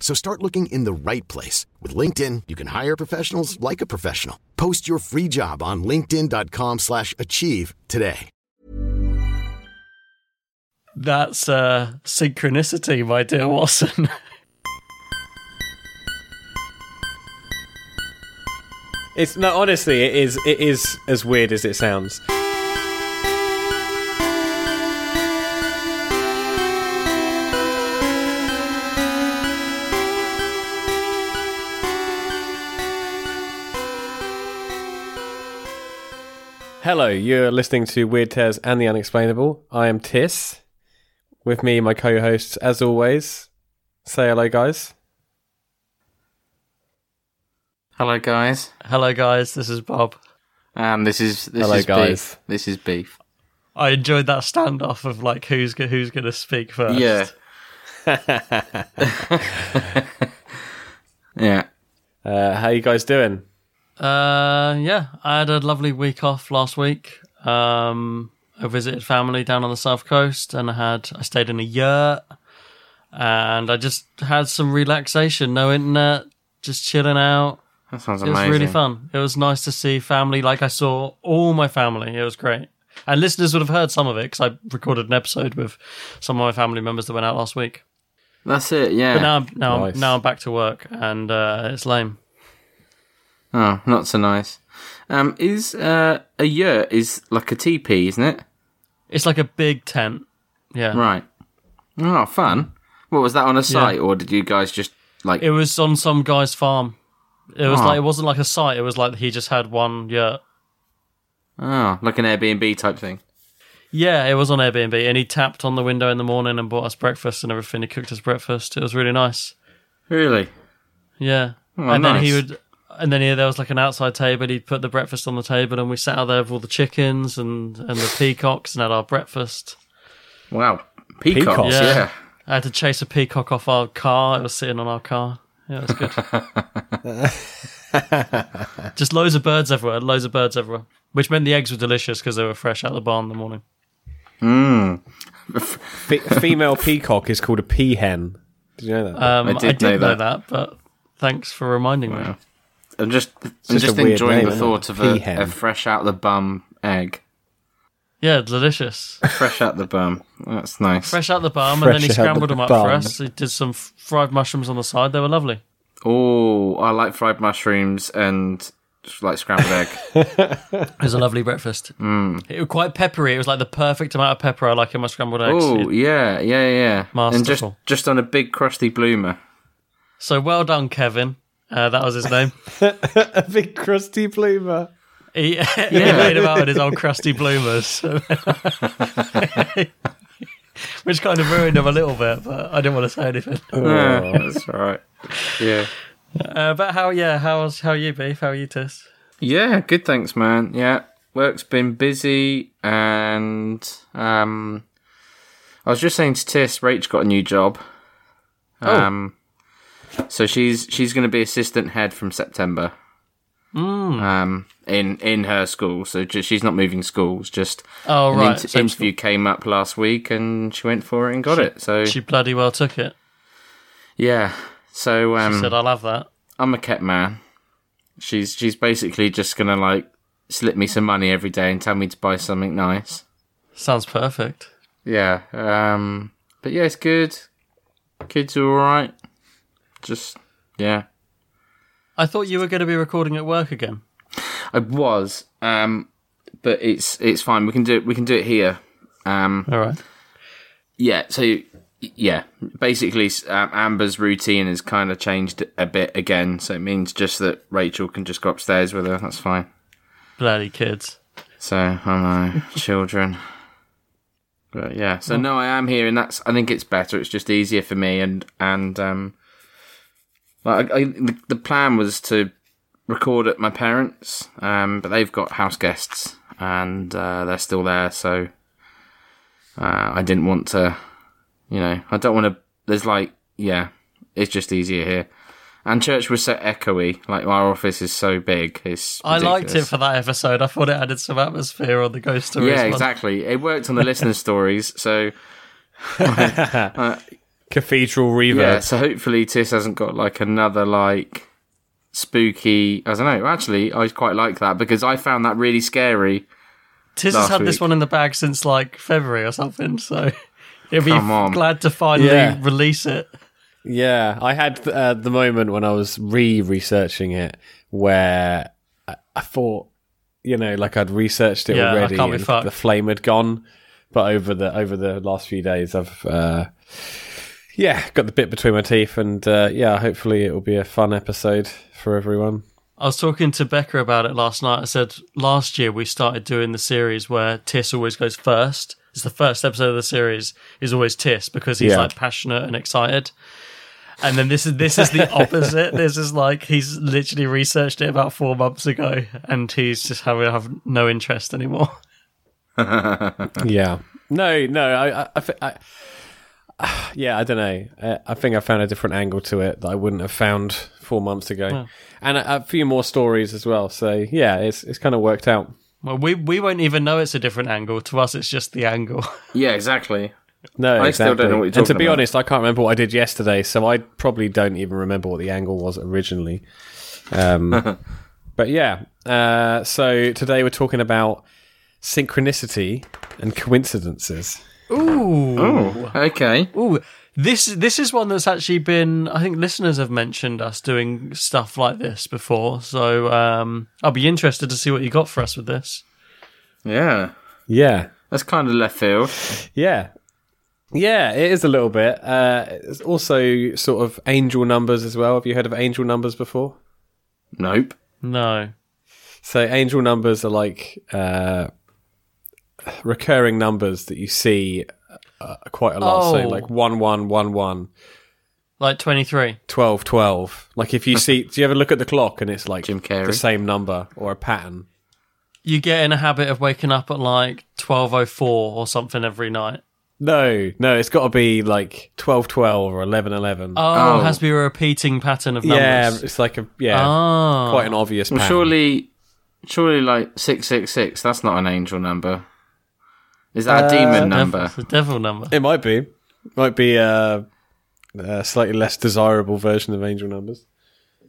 So start looking in the right place. With LinkedIn, you can hire professionals like a professional. Post your free job on linkedin.com slash achieve today. That's uh, synchronicity, my dear Watson. It's no, honestly, it is. It is as weird as it sounds. Hello, you're listening to Weird Tales and the Unexplainable. I am Tiss. With me, my co-hosts, as always. Say hello, guys. Hello, guys. Hello, guys. This is Bob. Um, this is this Hello, is guys. beef. This is beef. I enjoyed that standoff of like who's go- who's going to speak first. Yeah, yeah. Uh, how you guys doing? Uh, yeah. I had a lovely week off last week. Um, I visited family down on the south coast, and I had I stayed in a yurt, and I just had some relaxation. No internet, just chilling out. That sounds amazing. It was really fun. It was nice to see family. Like I saw all my family. It was great. And listeners would have heard some of it because I recorded an episode with some of my family members that went out last week. That's it. Yeah. But now, I'm, now, Nice. Now I'm back to work, and uh, it's lame. Oh, not so nice. Um, is uh a yurt is like a teepee, isn't it? It's like a big tent. Yeah. Right. Oh, fun. What was that on a site, or did you guys just like? It was on some guy's farm. It was Oh. like it wasn't like a site. It was like he just had one yurt. oh, like an Airbnb type thing. Yeah, it was on Airbnb, and he tapped on the window in the morning and bought us breakfast and everything. He cooked us breakfast. It was really nice. Really? Yeah, Oh, and then he would, and then he, there was like an outside table. He'd put the breakfast on the table, and we sat out there with all the chickens and and the peacocks and had our breakfast. Wow. Peacocks. Peacocks, Yeah. yeah. I had to chase a peacock off our car. It was sitting on our car. Yeah, it was good. Just loads of birds everywhere. Loads of birds everywhere. Which meant the eggs were delicious because they were fresh out of the barn in the morning. Fe- female peacock is called a peahen. Did you know that? Um, I I did did, know know, that. that. but thanks for reminding me. I'm just, I'm just just, enjoying name, the thought it? of a, a fresh out the bum egg. Yeah, delicious. Fresh out the bum. That's nice. Fresh out the bum, and then he scrambled the them up bum. for us. He did some fried mushrooms on the side. They were lovely. Oh, I like fried mushrooms and like scrambled egg. It was a lovely breakfast. Mm. It was quite peppery. It was like the perfect amount of pepper I like in my scrambled eggs. Oh, It- yeah, yeah, yeah. And just Masterful. just on a big crusty bloomer. So well done, Kevin. Uh, that was his name. a big crusty bloomer. He, he made him out with his old crusty bloomers, which kind of ruined him a little bit. But I didn't want to say anything. Yeah, that's right. Yeah. Uh, but how? Yeah, how's how are you, Beef? How are you, Tis? Yeah, good thanks, man. Yeah. Work's been busy and um I was just saying to Tiss, Rach got a new job. Um so she's she's gonna be assistant head from September. Um in in her school. So ju- she's not moving schools, just Oh right, inter- same interview came up last week and she went for it and got it. So She bloody well took it. yeah. So She um said, "I'll have that." I'm a kept man. She's she's basically just gonna like slip me some money every day and tell me to buy something nice. Sounds perfect. Yeah. Um but yeah, it's good. Kids are alright. Just yeah. I thought you were going to be recording at work again. I was. Um but it's it's fine. We can do it. We can do it here. Um, All right. yeah. So yeah, basically, um, Amber's routine has kind of changed a bit again. So it means just that Rachel can just go upstairs with her. That's fine. Bloody kids. So I know children. But yeah, so no, I am here, and that's. I think it's better. It's just easier for me, and and um, like I, I, the, the plan was to record at my parents, um, but they've got house guests, and uh, they're still there, so uh, I didn't want to. You know, I don't want to. There's like, yeah, it's just easier here. And church was so echoey. Like our office is so big. It's I liked it for that episode. I thought it added some atmosphere on the ghost stories. Yeah, one. exactly. It worked on the listener stories, so Cathedral reverb. yeah. So hopefully Tis hasn't got like another like spooky. I don't know. Actually, I quite like that because I found that really scary. Tis has last had this one in the bag since like February or something, so he'll be Come on. glad to finally Yeah. release it. Yeah, I had uh, the moment when I was re-researching it where I, I thought, you know, like I'd researched it Yeah, already, and fucked. the flame had gone. But over the over the last few days, I've uh, yeah got the bit between my teeth, and uh, yeah, hopefully it will be a fun episode for everyone. I was talking to Becca about it last night. I said last year we started doing the series where Tiss always goes first. It's the first episode of the series is always Tiss because he's Yeah. like passionate and excited. And then this is this is the opposite. this is like he's literally researched it about four months ago, and he's just having have no interest anymore. yeah, no, no, I, I, I, I yeah, I don't know. Uh, I think I found a different angle to it that I wouldn't have found four months ago, and a, a few more stories as well. So yeah, it's it's kind of worked out. Well, we we won't even know it's a different angle. To us, it's just the angle. Yeah, exactly. No, I still don't know what you're and to be about. honest, I can't remember what I did yesterday, so I probably don't even remember what the angle was originally. Um, but yeah, uh, so today we're talking about synchronicity and coincidences. Ooh, Oh, okay. ooh. This this is one that's actually been. I think listeners have mentioned us doing stuff like this before. So um, I'll be interested to see what you got for us with this. Yeah, Yeah, that's kind of left field. yeah, yeah. It is a little bit. Uh, it's also sort of angel numbers as well. Have you heard of angel numbers before? Nope. No. So angel numbers are like uh, recurring numbers that you see uh, quite a lot. So Oh. like one one one one. Like 23. 12 12 like if you see do you ever look at the clock and it's like Jim Carrey. the same number or a pattern You get in a habit of waking up at like 12.04 or something every night. no no it's got to be like 12 12 or 11 11 Oh, Oh. it has to be a repeating pattern of numbers. yeah it's like a yeah Oh. quite an obvious Well, pattern surely, surely, like six six six. That's not an angel number. Is that a Uh, demon Devil- number? It's a devil number. it might be might be a, a slightly less desirable version of angel numbers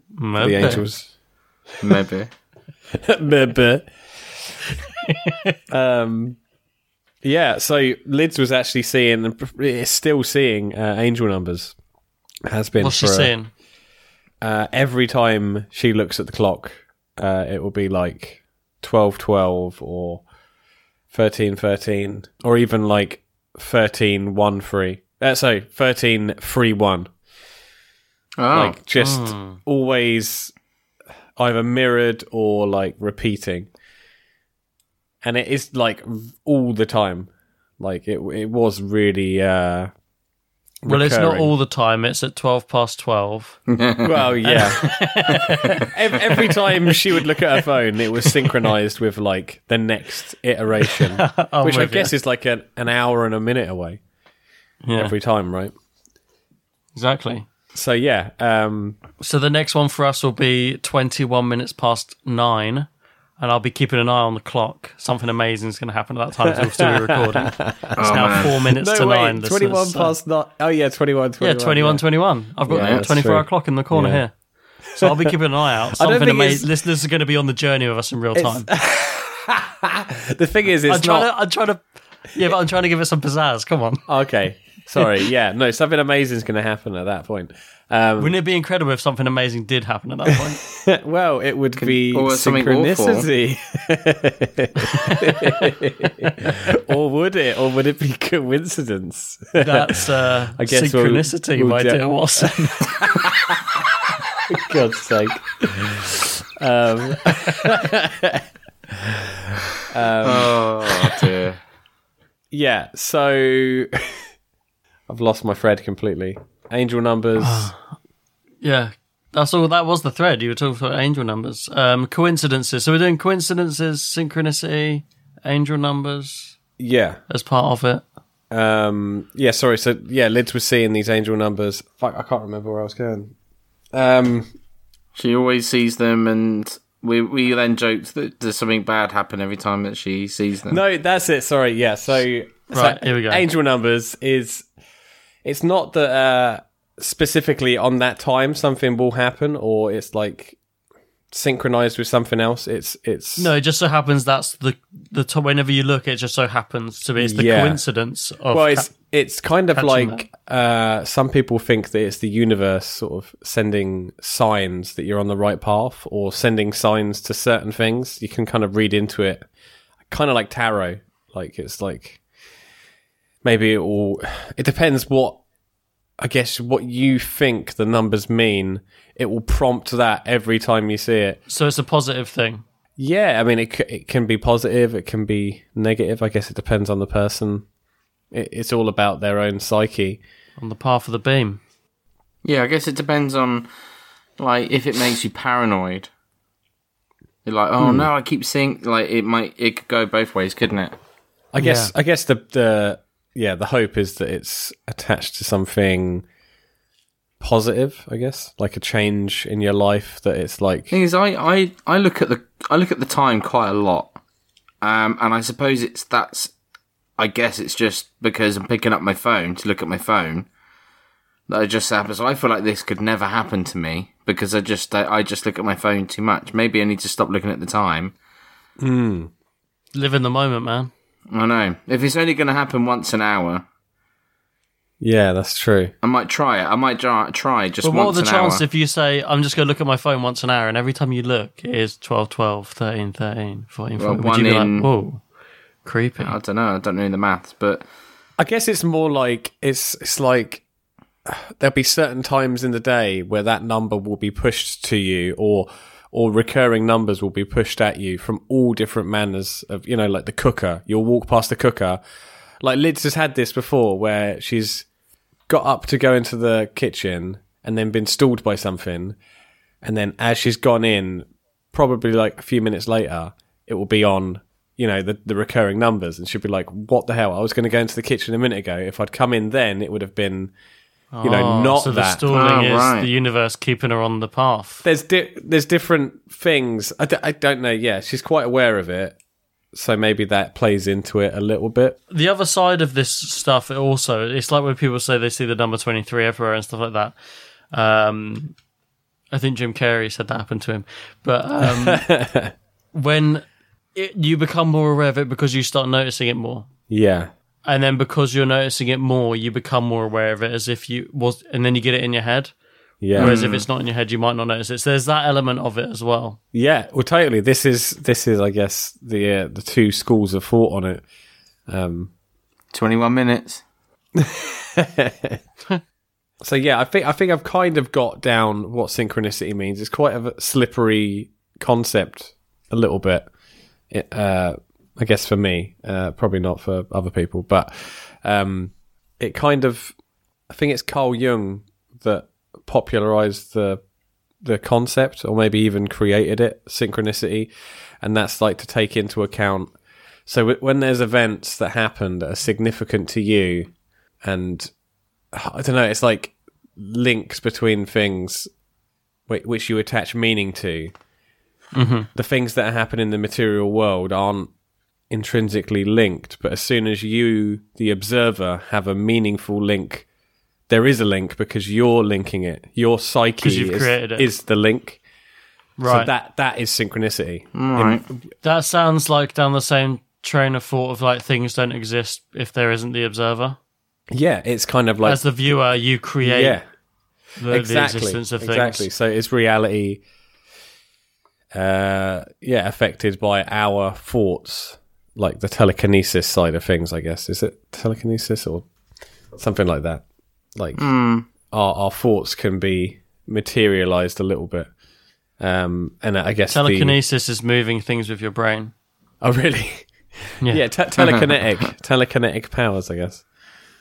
Maybe. the angels Maybe. Maybe. um, yeah, so Lids was actually seeing, and still seeing uh, angel numbers. Has been What's for she a- saying? Uh, every time she looks at the clock, uh, it will be like twelve twelve or thirteen thirteen, or even like thirteen one three. Uh, so thirteen three one. Oh, Like just always either mirrored or like repeating. And it is like all the time. Like it it was really uh Well, it's not all the time. It's at 12 past 12. Well, yeah. every, every time she would look at her phone, it was synchronized with like the next iteration, I'm which I guess you. is like an, an hour and a minute away Yeah, every time, right? exactly. So yeah, um, So the next one for us will be 21 minutes past nine, and I'll be keeping an eye on the clock. Something amazing is going to happen at that time, so we'll still be recording. It's now oh, man. four minutes no to wait, nine. twenty one listeners, so- past nine. Oh yeah, 21, 21 Yeah, 21, 21. I've got Yeah, the that's 24 hour true. clock in the corner Yeah. here. So I'll be keeping an eye out. I don't Something think amazing. it's- Listeners are going to be on the journey with us in real time. The thing is, it's I'm trying not to. I'm trying to. Yeah, but I'm trying to give it some pizzazz. Come on. okay. Sorry, yeah, no, something amazing is going to happen at that point. Um, Wouldn't it be incredible if something amazing did happen at that point? well, it would be or synchronicity, or would it? Or would it be coincidence? That's uh, I guess we'll- synchronicity, we'll my de- dear Watson. God's sake. Um, Oh dear. yeah, so I've lost my thread completely. Angel numbers. yeah, that's all. That was the thread. You were talking about angel numbers, um, coincidences. So we're doing coincidences, synchronicity, angel numbers yeah. as part of it. Um, yeah, sorry. So, yeah, Lids was seeing these angel numbers. Fuck, I can't remember where I was going. Um, She always sees them, and we we then joked that does something bad happen every time that she sees them. No, that's it. Sorry. Yeah. So, Right, so here we go. Angel numbers is it's not that uh, specifically on that time something will happen, or it's like synchronized with something else. It's it's No, it just so happens that's the the top. Whenever you look, it just so happens to be. It's the Yeah. coincidence of. well, it's it's kind of like uh, some people think that it's the universe sort of sending signs that you're on the right path, or sending signs to certain things. You can kind of read into it, kind of like tarot. Like it's like maybe it will. It depends what I guess what you think the numbers mean. It will prompt that every time you see it. so it's a positive thing. Yeah, I mean, it c- it can be positive, it can be negative. I guess it depends on the person. It, it's all about their own psyche. on the path of the beam. Yeah, I guess it depends on like if it makes you paranoid. You're like, oh hmm. no, I keep seeing like it might it could go both ways, couldn't it? I guess. I guess the the yeah the hope is that it's attached to something positive. I guess like a change in your life that it's like Thing is, I, I, I look at the I look at the time quite a lot, um, and I suppose it's that's I guess it's just because I'm picking up my phone to look at my phone that it just happens. So I feel like this could never happen to me because I just I, I just look at my phone too much. Maybe I need to stop looking at the time. Live in the moment, man. I know if it's only going to happen once an hour, yeah, that's true. I might try it. I might try, try just But what are the chances if you say, I'm just going to look at my phone once an hour, and every time you look, it is 12, 12, 13, 13, 14, Well, 14. Would you one be in- like, whoa, creepy? I don't know. I don't know the maths, but I guess it's more like it's it's like there'll be certain times in the day where that number will be pushed to you or or recurring numbers will be pushed at you from all different manners of you know like the cooker. You'll walk past the cooker. Like Liz has had this before where she's got up to go into the kitchen and then been stalled by something. And then as she's gone in probably like a few minutes later it will be on you know the, the recurring numbers. And she'll be like what the hell? I was going to go into the kitchen a minute ago. If i'd come in then it would have been you know Oh, not so the that stalling Oh, is right. the universe keeping her on the path. there's di- there's different things I, d- I don't know yeah she's quite aware of it so maybe that plays into it a little bit The other side of this stuff, it also, it's like when people say they see the number 23 everywhere and stuff like that. Um, I think Jim Carrey said that happened to him. But um, when it, you become more aware of it because you start noticing it more. yeah and then because you're noticing it more, you become more aware of it as if you was, and then you get it in your head. yeah Whereas if it's not in your head, you might not notice it. So there's that element of it as well. yeah well totally this is this is i guess the uh, the two schools of thought on it um twenty-one minutes. So yeah, I think I think I've kind of got down what synchronicity means. It's quite a slippery concept, a little bit. It, uh, I guess for me, uh, probably not for other people, but um, it kind of. I think it's Carl Jung that popularized the the concept, or maybe even created it, synchronicity, and that's like to take into account. So w- when there's events that happen that are significant to you, and I don't know. It's like links between things whi- which you attach meaning to. Mm-hmm. The things that happen in the material world aren't intrinsically linked, but as soon as you, the observer, have a meaningful link, there is a link because you're linking it. Your psyche you've is, it. is the link. Right. So that that is synchronicity. Right. that sounds like down the same train of thought of like things don't exist if there isn't the observer. Yeah, it's kind of like as the viewer, you create yeah, the, exactly, the existence of things. exactly. So it's reality. Uh, yeah, affected by our thoughts, like the telekinesis side of things. I guess is it telekinesis or something like that. Like Hmm. our our thoughts can be materialized a little bit. Um, and I guess the, Telekinesis is moving things with your brain. oh really? Yeah. Yeah, te- telekinetic, telekinetic powers. I guess.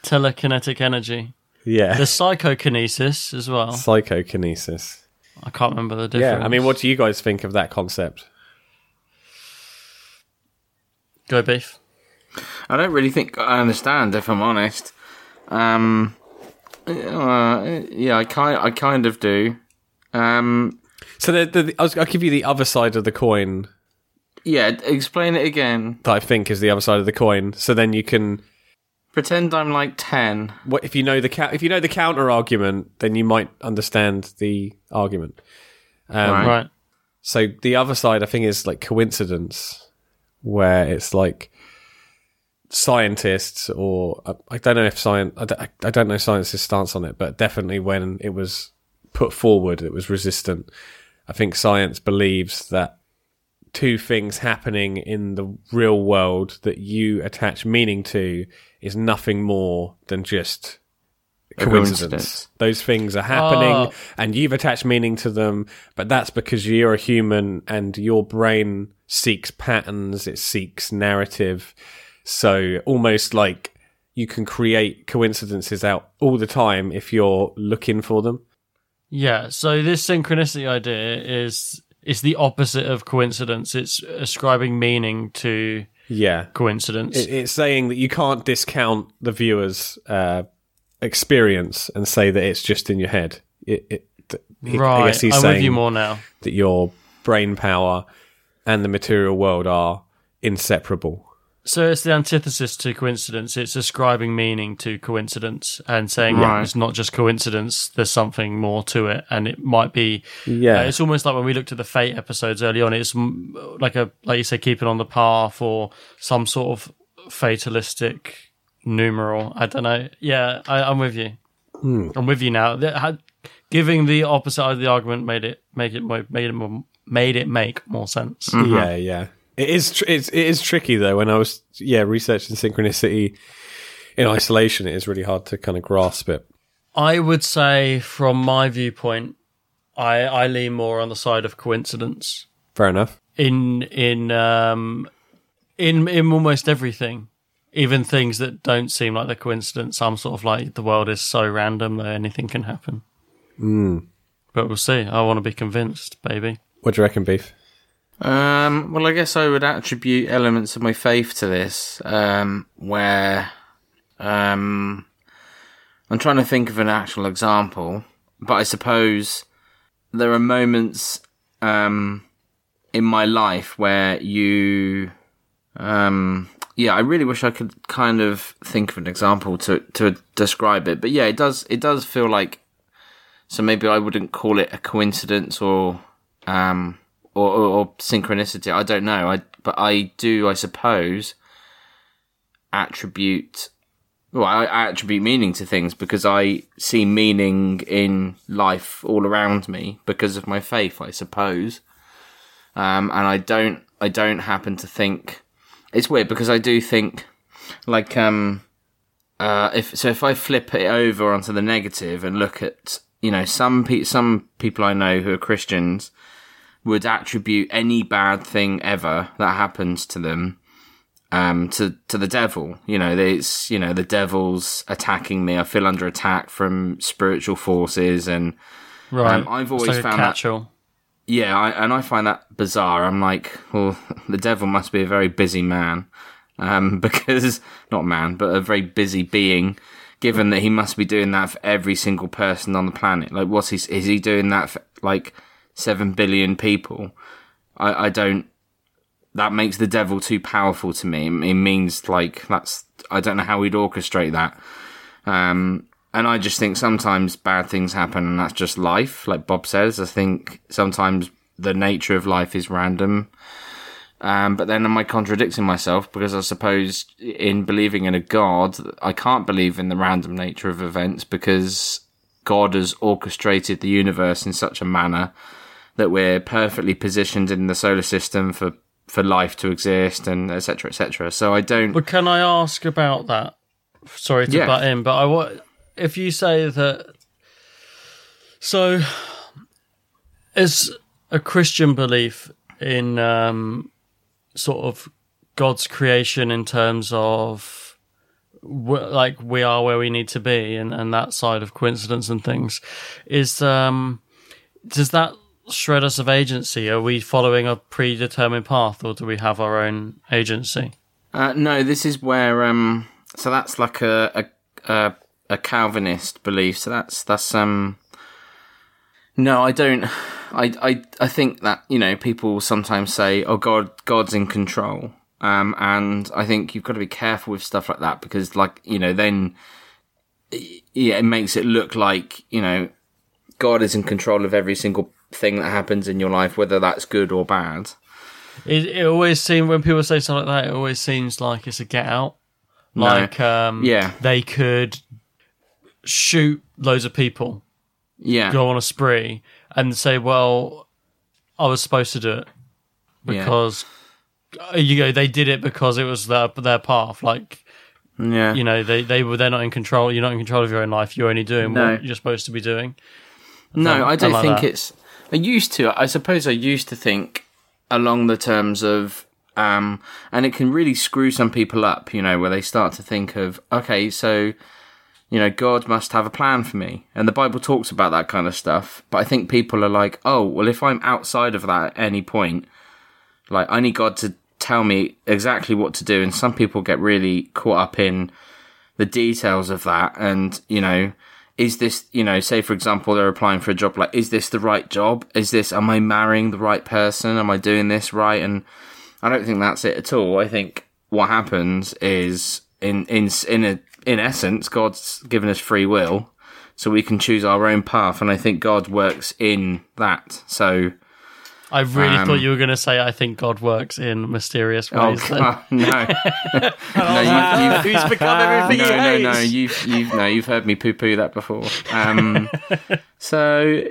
Telekinetic energy. Yeah, The psychokinesis as well. psychokinesis. I can't remember the difference. Yeah, I mean, what do you guys think of that concept? Go beef. I don't really think I understand, if I'm honest. Um, uh, yeah, I kind, I kind of do. Um, So the, the, I'll, I'll give you the other side of the coin yeah, explain it again. that I think is the other side of the coin. So then you can, Pretend I'm like ten. what if you know the ca- if you know the counter argument, then you might understand the argument. Um, Right. Right. So the other side, I think, is like coincidence, where it's like scientists or uh, I don't know if science, I don't, know science's stance on it, but definitely when it was put forward, it was resistant. I think science believes that two things happening in the real world that you attach meaning to is nothing more than just coincidence. coincidence. Those things are happening Oh. and you've attached meaning to them, but that's because you're a human and your brain seeks patterns, it seeks narrative. So almost like you can create coincidences out all the time if you're looking for them. Yeah. So this synchronicity idea is is the opposite of coincidence. It's ascribing meaning to Yeah. coincidence. It, it's saying that you can't discount the viewer's uh, experience and say that it's just in your head. It, it, th- he- right. I guess he's I'm saying with you more now. that your brain power and the material world are inseparable. So it's the antithesis to coincidence. It's ascribing meaning to coincidence and saying Right. it's not just coincidence. There's something more to it, and it might be. Yeah. uh, it's almost like when we looked at the fate episodes early on. It's like a like you say, keeping on the path or some sort of fatalistic numeral. I don't know. Yeah, I, I'm with you. Hmm. I'm with you now. The- had- Giving the opposite side of the argument made it make it mo- made it more, made it make more sense. Yeah, yeah. It is. Tr- it's, it is tricky though. When I was yeah researching synchronicity in isolation, it is really hard to kind of grasp it. I would say, from my viewpoint, I I lean more on the side of coincidence Fair enough. in in um in in almost everything, even things that don't seem like they're coincidence. I'm sort of like the world is so random that anything can happen. But we'll see. I want to be convinced, baby. What do you reckon, Beef? Um, well, I guess I would attribute elements of my faith to this, um, where um, I'm trying to think of an actual example, but I suppose there are moments um, in my life where you, um, yeah, I really wish I could kind of think of an example to to describe it, but yeah, it does it does feel like so maybe I wouldn't call it a coincidence or um or, or, or synchronicity. I don't know. I but I do, I suppose, attribute. Well, I, I attribute meaning to things because I see meaning in life all around me because of my faith, I suppose. Um, and I don't, I don't happen to think. It's weird because I do think, like, um, uh, if so, if I flip it over onto the negative and look at, you know, some pe- some people I know who are Christians would attribute any bad thing ever that happens to them um to to the devil you know it's you know the devil's attacking me i feel under attack from spiritual forces and Right. Um, I've It's always like a found that-. Yeah I, and i find that bizarre i'm like well the devil must be a very busy man um because not man but a very busy being given that he must be doing that for every single person on the planet like what's he is he doing that for like 7 billion people i i don't that makes the devil too powerful to me. It means like that's I don't know how we'd orchestrate that. Um, and I just think sometimes bad things happen, and that's just life. Like Bob says, I think sometimes the nature of life is random, Um, but then am I contradicting myself? Because I suppose in believing in a God, I can't believe in the random nature of events because God has orchestrated the universe in such a manner that we're perfectly positioned in the solar system for, for life to exist and etc. etc. So I don't. But can I ask about that? Sorry to Yeah. butt in, but I want if you say that. So, is a Christian belief in um, sort of God's creation in terms of like we are where we need to be and, and that side of coincidence and things is um does that shred us of agency are we following a predetermined path or do we have our own agency Uh, no, this is where um. So that's like a a a, a Calvinist belief. So that's that's um. No, I don't. I I I think that you know people sometimes say, "Oh God, God's in control," um, and I think you've got to be careful with stuff like that because, like you know, then yeah, it makes it look like you know God is in control of every single thing that happens in your life, whether that's good or bad. It, it always seems when people say something like that, it always seems like it's a get out. No. Like, um, Yeah. they could shoot loads of people, Yeah, go on a spree, and say, "Well, I was supposed to do it because uh, you know they did it because it was their their path." Like, yeah, you know, they they were they're not in control. You're not in control of your own life. You're only doing No. what you're supposed to be doing. No, I don't like think that. it's. I used to. I suppose I used to think along the terms of, um, and it can really screw some people up. You know, where they start to think of, okay, so, you know, God must have a plan for me, and the Bible talks about that kind of stuff. But I think people are like, oh, well, if I'm outside of that at any point, like I need God to tell me exactly what to do, and some people get really caught up in the details of that. And you know is this you know say for example they're applying for a job like is this the right job? Is this am i marrying the right person? Am i doing this right? And i don't think that's it at all. I think what happens is in in in a, in essence god's given us free will so we can choose our own path and i think god works in that so I really Um, thought you were going to say, "I think God works in mysterious oh ways." then. God, no no you, you, Who's become everything no, he no, no. You've, you've, no, you've heard me poo-poo that before. Um, so,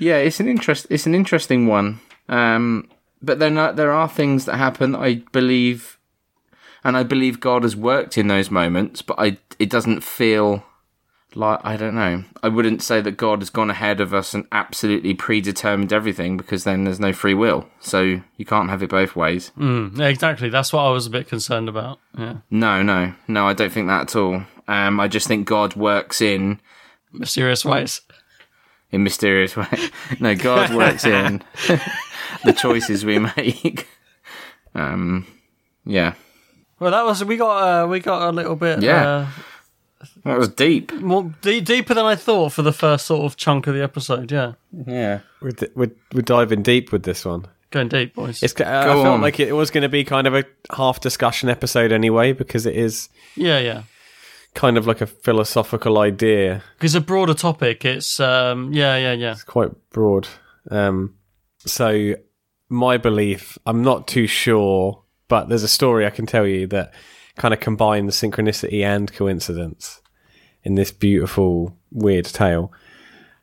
yeah, it's an interest. It's an interesting one. Um, but then uh, there are things that happen. that I believe, and I believe God has worked in those moments. But I, it doesn't feel like I don't know. I wouldn't say that God has gone ahead of us and absolutely predetermined everything because then there's no free will. So you can't have it both ways. Mm, yeah, exactly. That's what I was a bit concerned about. Yeah, No, no, no. I don't think that at all. Um, I just think God works in mysterious ways. in mysterious ways. No, God works in the choices we make. Um, yeah, Well, that was we got uh, we got a little bit Yeah. uh, that was deep. more de- deeper than I thought for the first sort of chunk of the episode. Yeah, Yeah, We're, d- we're, we're diving deep with this one. going deep, boys. It's, uh, I felt on. like it was going to be kind of a half discussion episode anyway, because it is yeah, yeah. kind of like a philosophical idea. Because a broader topic. It's um, yeah, yeah, yeah. It's quite broad. Um, so, my belief, I'm not too sure, but there's a story I can tell you that kind of combines synchronicity and coincidence in this beautiful, weird tale.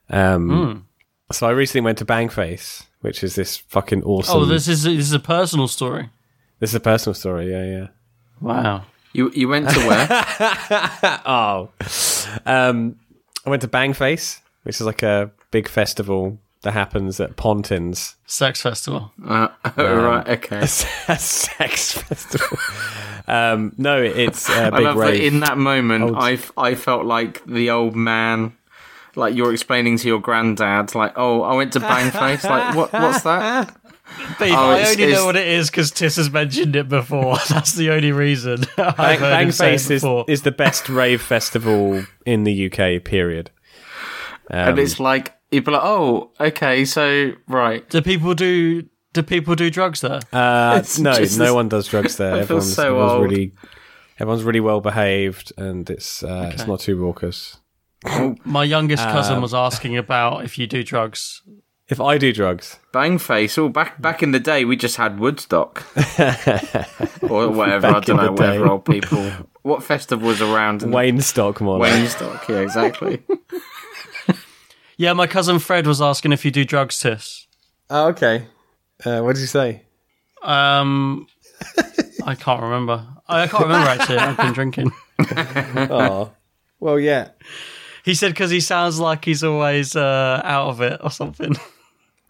Um, So, I recently went to Bangface, which is this fucking awesome. Oh, this is this is a personal story. this is a personal story, yeah, yeah. Wow. you you went to where? Oh, um, I went to Bangface, which is like a big festival that happens at Pontins. Sex festival. uh, right, okay. sex festival. um, no, it's a I big love that in that moment, Old- I f- I felt like the old man. Like you're explaining to your granddad, like, "Oh, I went to Bangface. Like, what? What's that?" Dave, Oh, I only know what it is because Tis has mentioned it before. That's the only reason. I've Bang, heard him say it Bangface is, is the best rave festival in the UK. Period. Um, and it's like people like, "Oh, okay, so right." do people do do people do drugs there? uh, no, just no one does drugs there. I feel everyone's, so everyone's old. really, everyone's really well behaved, and it's uh, it's not too raucous. My youngest cousin Um, was asking about if you do drugs. If I do drugs, Bangface. Oh, back back in the day, we just had Woodstock or whatever. I don't know. the day. Whatever old people. What festival was around? Wayne Stock more Wayne Stock. Yeah, exactly. Yeah, my cousin Fred was asking if you do drugs, Tis. Oh, okay. Uh, what did you say? Um, I can't remember. I can't remember actually. I've been drinking. Oh, well, yeah. He said because he sounds like he's always uh, out of it or something.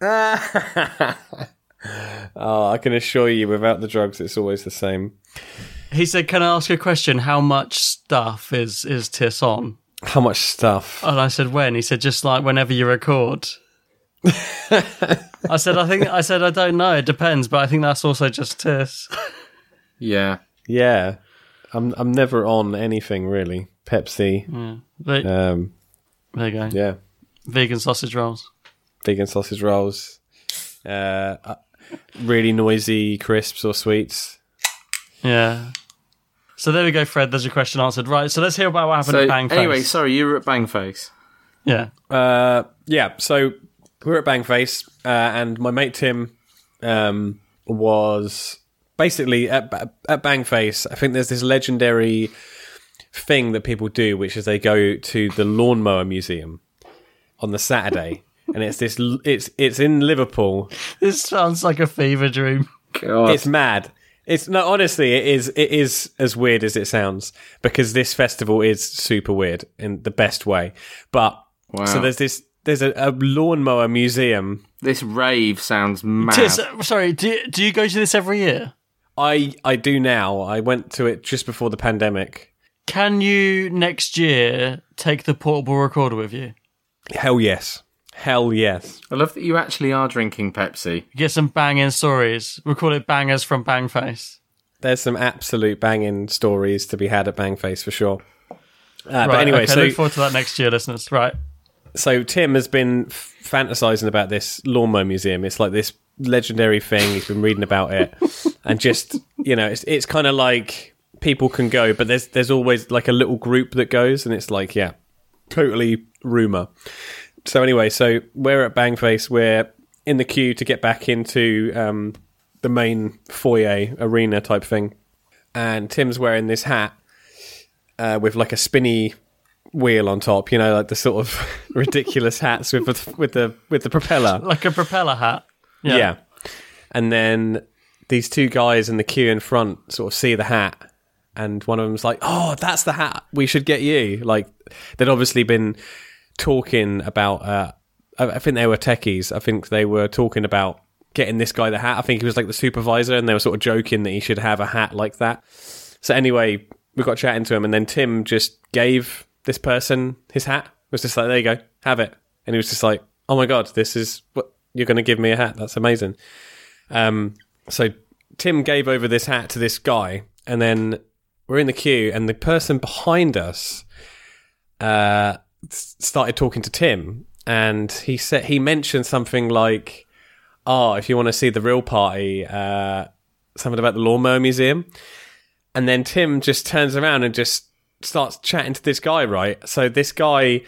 Oh, I can assure you, without the drugs, it's always the same. He said, "Can I ask you a question? How much stuff is is Tis on?" How much stuff? And I said, "When?" He said, "Just like whenever you record." I said, "I think." I said, "I don't know. It depends, but I think that's also just Tis." Yeah. Yeah, I'm. I'm never on anything really. Pepsi. But, Um, there you go. yeah, Vegan sausage rolls. vegan sausage rolls. Uh, uh, really noisy crisps or sweets. Yeah. So there we go, Fred. There's your question answered. Right. So let's hear about what happened So at Bangface. anyway, sorry, you were at Bangface. yeah. Uh, yeah, so we were at Bangface, uh, and my mate Tim um, was basically at, at Bangface. I think there's this legendary thing that people do, which is they go to the lawnmower museum on the Saturday, and it's this. It's it's in Liverpool. This sounds like a fever dream. God. It's mad. It's no, honestly, it is. It is as weird as it sounds because this festival is super weird in the best way. But Wow. so there's this. There's a, a lawnmower museum. this rave sounds mad. Tis, uh, sorry, do you, do you go to this every year? I I do now. I went to it just before the pandemic. Can you next year take the portable recorder with you? Hell yes. Hell yes. I love that you actually are drinking Pepsi. You get some banging stories. We'll call it bangers from Bangface. There's some absolute banging stories to be had at Bangface for sure. Uh, Right, but anyway, okay, so look forward to that next year, listeners. Right. so Tim has been f- fantasizing about this lawnmower museum. It's like this legendary thing. He's been reading about it, and just you know, it's it's kind of like people can go, but there's there's always like a little group that goes, and it's like yeah, totally rumor. So anyway, so we're at Bangface. We're in the queue to get back into um, the main foyer arena type thing, and Tim's wearing this hat uh, with like a spinny wheel on top. You know, like the sort of ridiculous hats with the, with the with the propeller. Like a propeller hat. Yeah. And then these two guys in the queue in front sort of see the hat, and one of them's like, "Oh, that's the hat. We should get you." Like they'd obviously been talking about. Uh, I think they were techies. I think they were talking about getting this guy the hat. I think he was like the supervisor, and they were sort of joking that he should have a hat like that. So anyway, we got chatting to him, and then Tim just gave this person his hat. It was just like, "There you go, have it." And he was just like, "Oh my god, this is what you're going to give me a hat? That's amazing." Um, so Tim gave over this hat to this guy, and then we're in the queue, and the person behind us uh, started talking to Tim, and he said he mentioned something like, "Oh, if you want to see the real party, uh, something about the lawnmower museum." And then Tim just turns around and just starts chatting to this guy, right? So this guy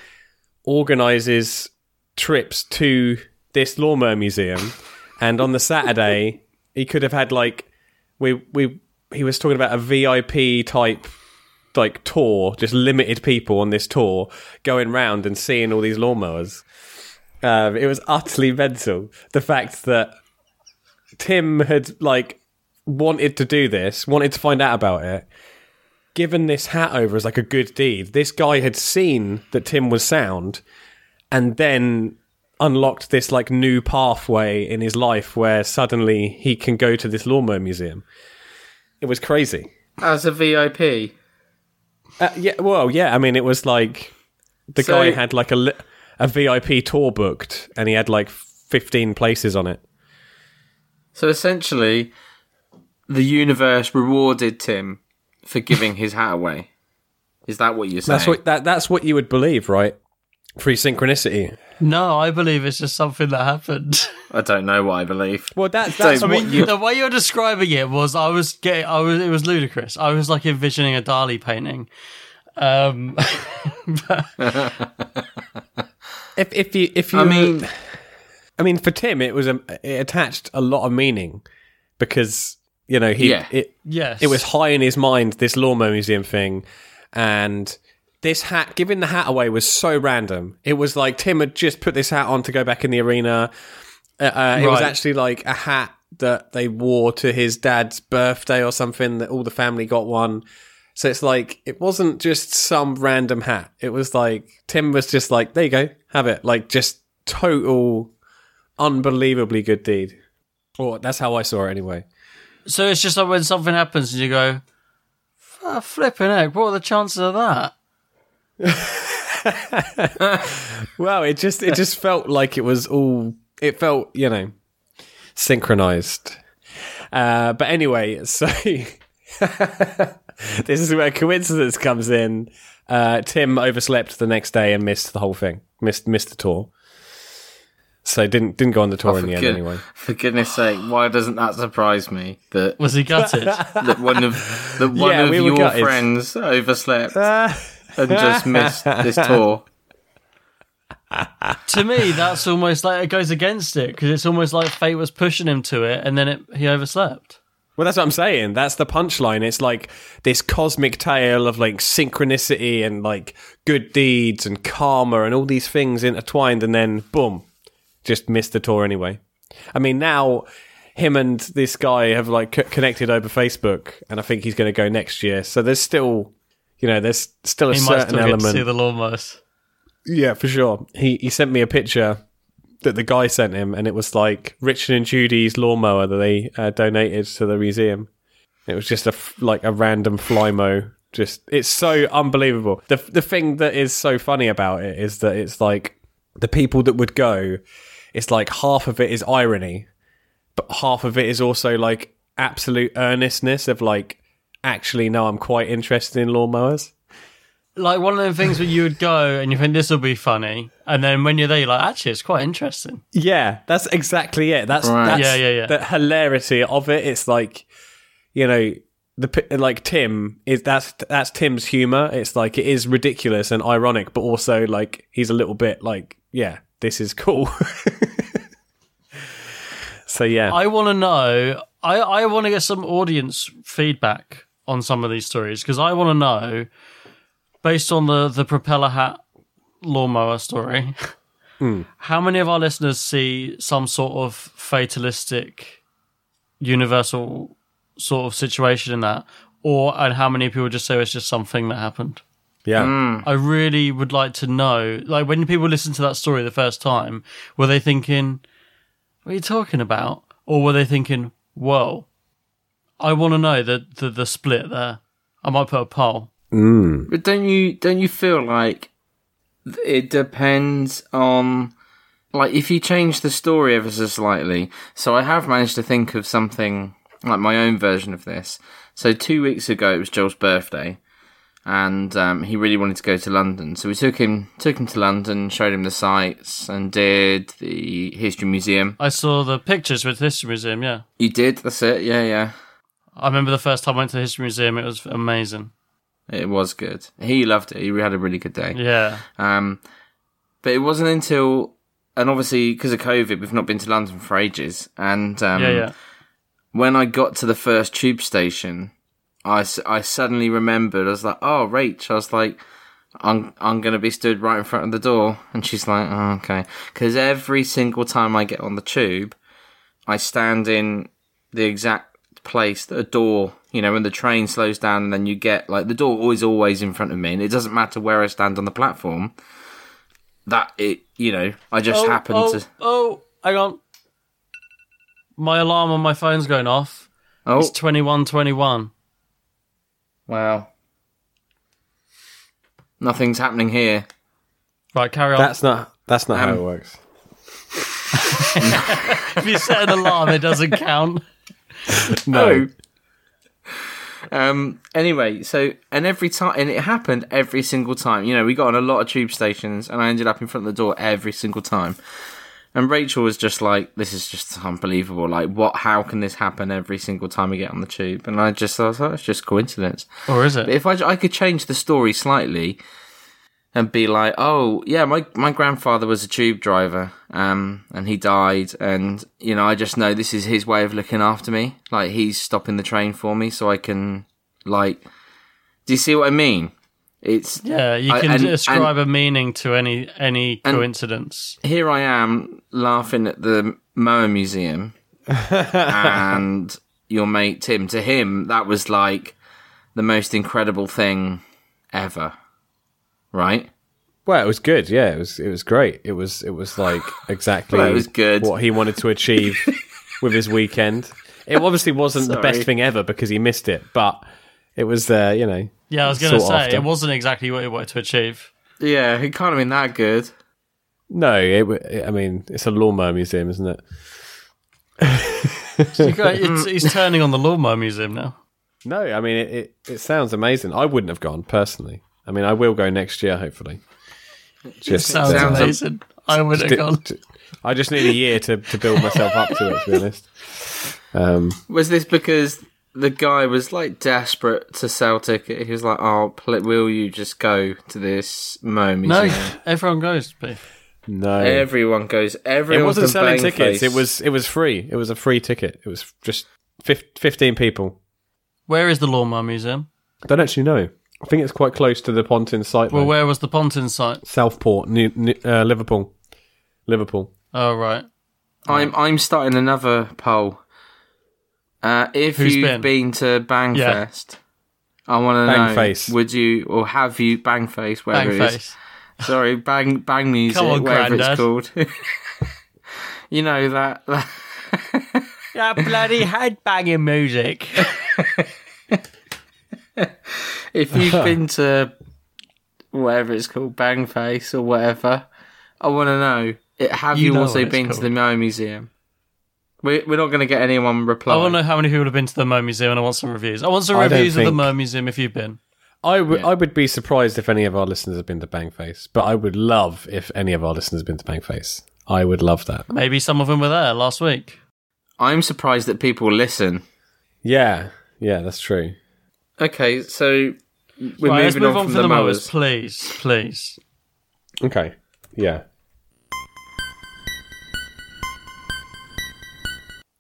organizes trips to this lawnmower museum, and on the Saturday he could have had like we we he was talking about a VIP type like tour, just limited people on this tour going round and seeing all these lawnmowers. Um, it was utterly mental. The fact that Tim had like wanted to do this, wanted to find out about it, given this hat over as like a good deed. This guy had seen that Tim was sound, and then unlocked this like new pathway in his life where suddenly he can go to this lawnmower museum. It was crazy. As a VIP. Uh, yeah, well, yeah. I mean, it was like the So- guy had like a li- a VIP tour booked, and he had like fifteen places on it. So essentially, the universe rewarded Tim for giving his hat away. Is that what you're saying? That's what that that's what you would believe, right? Free synchronicity. No, I believe it's just something that happened. I don't know what I believe. Well, that, that's I mean, you. the way you're describing it was, I was getting, I was, it was ludicrous. I was like envisioning a Dali painting. Um, If if you if you I mean, I mean, for Tim, it was a, it attached a lot of meaning because you know he Yeah. it Yes. it was high in his mind this lawnmower museum thing, and this hat giving the hat away was so random. It was like Tim had just put this hat on to go back in the arena. Uh, uh, It was actually like a hat that they wore to his dad's birthday or something. That all the family got one. So it's like it wasn't just some random hat. It was like Tim was just like, "There you go, have it." Like just total, unbelievably good deed. Or that's how I saw it anyway. So it's just like when something happens and you go, "F- flipping heck, what are the chances of that? Well, it just it just felt like it was all. It felt you know synchronized. Uh, but anyway, so this is where coincidence comes in. Uh, Tim overslept the next day and missed the whole thing. Missed missed the tour. So didn't didn't go on the tour in the end good- anyway. For goodness sake, why doesn't that surprise me? That Was he gutted? that one of that one Yeah, of we your gutted. friends overslept and just missed this tour. to me, that's almost like it goes against it because it's almost like fate was pushing him to it and then it, he overslept. Well, that's what I'm saying. That's the punchline. It's like this cosmic tale of like synchronicity and like good deeds and karma and all these things intertwined, and then boom, just missed the tour anyway. I mean, now him and this guy have like c- connected over Facebook, and I think he's going to go next year. So there's still, you know, there's still a He might certain still get to element. see the lawnmowers. Yeah, for sure. He he sent me a picture that the guy sent him, and it was like Richard and Judy's lawnmower that they uh, donated to the museum. It was just a f- like a random Flymo. Just it's so unbelievable. The the thing that is so funny about it is that it's like the people that would go. It's like half of it is irony, but half of it is also like absolute earnestness of like actually no, I'm quite interested in lawnmowers. Like one of the things where you would go and you think this will be funny, and then when you're there, you're like, actually, it's quite interesting. Yeah, that's exactly it. That's, Right. that's Yeah, yeah, yeah. the hilarity of it. It's like, you know, the like Tim is that's that's Tim's humor. It's like it is ridiculous and ironic, but also like he's a little bit like, yeah, this is cool. so yeah, I want to know. I I want to get some audience feedback on some of these stories because I want to know, based on the the propeller hat lawnmower story, hmm. how many of our listeners see some sort of fatalistic, universal sort of situation in that, or and how many people just say it's just something that happened. yeah. Hmm. I really would like to know. Like when people listen to that story the first time, were they thinking, "What are you talking about?" Or were they thinking, "Whoa, I want to know the, the the split there." I might put a poll. But don't you don't you feel like it depends on like if you change the story ever so slightly? So I have managed to think of something like my own version of this. So two weeks ago it was Joel's birthday, and um, he really wanted to go to London. So we took him took him to London, showed him the sights, and did the history museum. I saw the pictures with the History Museum. Yeah, You did. That's it. Yeah, yeah. I remember the first time I went to the History Museum. It was amazing. It was good. He loved it. He had a really good day. Yeah, Um, but it wasn't until, and obviously because of COVID, we've not been to London for ages. And um, yeah, yeah. when I got to the first tube station, I, I suddenly remembered. I was like, "Oh, Rach!" I was like, "I'm I'm gonna be stood right in front of the door," and she's like, "Oh, okay." Because every single time I get on the tube, I stand in the exact place that a door. You know, when the train slows down, and then you get like the door always always in front of me, and it doesn't matter where I stand on the platform. That it, you know, I just oh, happen oh, to. Oh, hang on. My alarm on my phone's going off. Oh, It's twenty one twenty one. wow! Nothing's happening here. Right, carry on. That's not that's not how Um, it works. if you set an alarm, it doesn't count. No, Um. Anyway, so and every time, and it happened every single time. You know, we got on a lot of tube stations, and I ended up in front of the door every single time. And Rachel was just like, "This is just unbelievable. Like, what? How can this happen every single time we get on the tube?" And I just thought, oh, "It's just coincidence." Or is it? But if I, I could change the story slightly, and be like, "Oh, yeah, my my grandfather was a tube driver, um, and he died, and you know, I just know this is his way of looking after me. Like he's stopping the train for me, so I can, like, do you see what I mean? It's yeah, you I- can and- ascribe and a meaning to any any coincidence. here I am laughing at the Moa Museum, and your mate Tim. To him, that was like the most incredible thing ever, right? Well, it was good. Yeah, it was. It was great. It was. It was like exactly Well, it was good. what he wanted to achieve with his weekend. It obviously wasn't the best thing ever because he missed it, but it was. Uh, you know. Yeah, I was going to say after. it wasn't exactly what he wanted to achieve. Yeah, it can't have been that good. No, it, w- I mean it's a lawnmower museum, isn't it? You it's, he's turning on the lawnmower museum now. No, I mean it, it. It sounds amazing. I wouldn't have gone personally. I mean, I will go next year, hopefully. Just Sounds, Sounds- amazing. I would have gone. d- I just need a year to, to build myself up to it. To be honest, um, Was this because the guy was like desperate to sell ticket? He was like, "Oh, pl- will you just go to this Mo No, museum?" everyone goes. Beef. no, Everyone goes. it wasn't selling tickets. face. It was it was free. It was a free ticket. It was just fif- fifteen people. Where is the lawnmower museum? I don't actually know. I think it's quite close to the Pontin site. Well, though. where was the Pontin site? Southport, New, New, uh, Liverpool, Liverpool. Oh, right. I'm I'm starting another poll. Uh, if Who's you've been? been? to Yeah. Bangfest, I want to know. Bangface. Would you or have you Bangface? Whatever Bang it is. face. Sorry, Bang Bang Music. Come on, whatever Grandad. it's called. you know that. that That bloody head banging music. If you've been to whatever it's called, Bangface or whatever, I want to know. It, have You you, know also what it's been to the Mo Museum? We're, we're not going to get anyone reply. I want to know how many people have been to the Mo Museum and I want some reviews. I want some I reviews of the think- Mo Museum if you've been. I would Yeah. I would be surprised if any of our listeners have been to Bangface, but I would love if any of our listeners have been to Bangface. I would love that. Maybe some of them were there last week. I'm surprised that people listen. Yeah, yeah, that's true. Okay, so we're right, let's moving move on, on from from the mowers, mowers. please, please. Okay, yeah.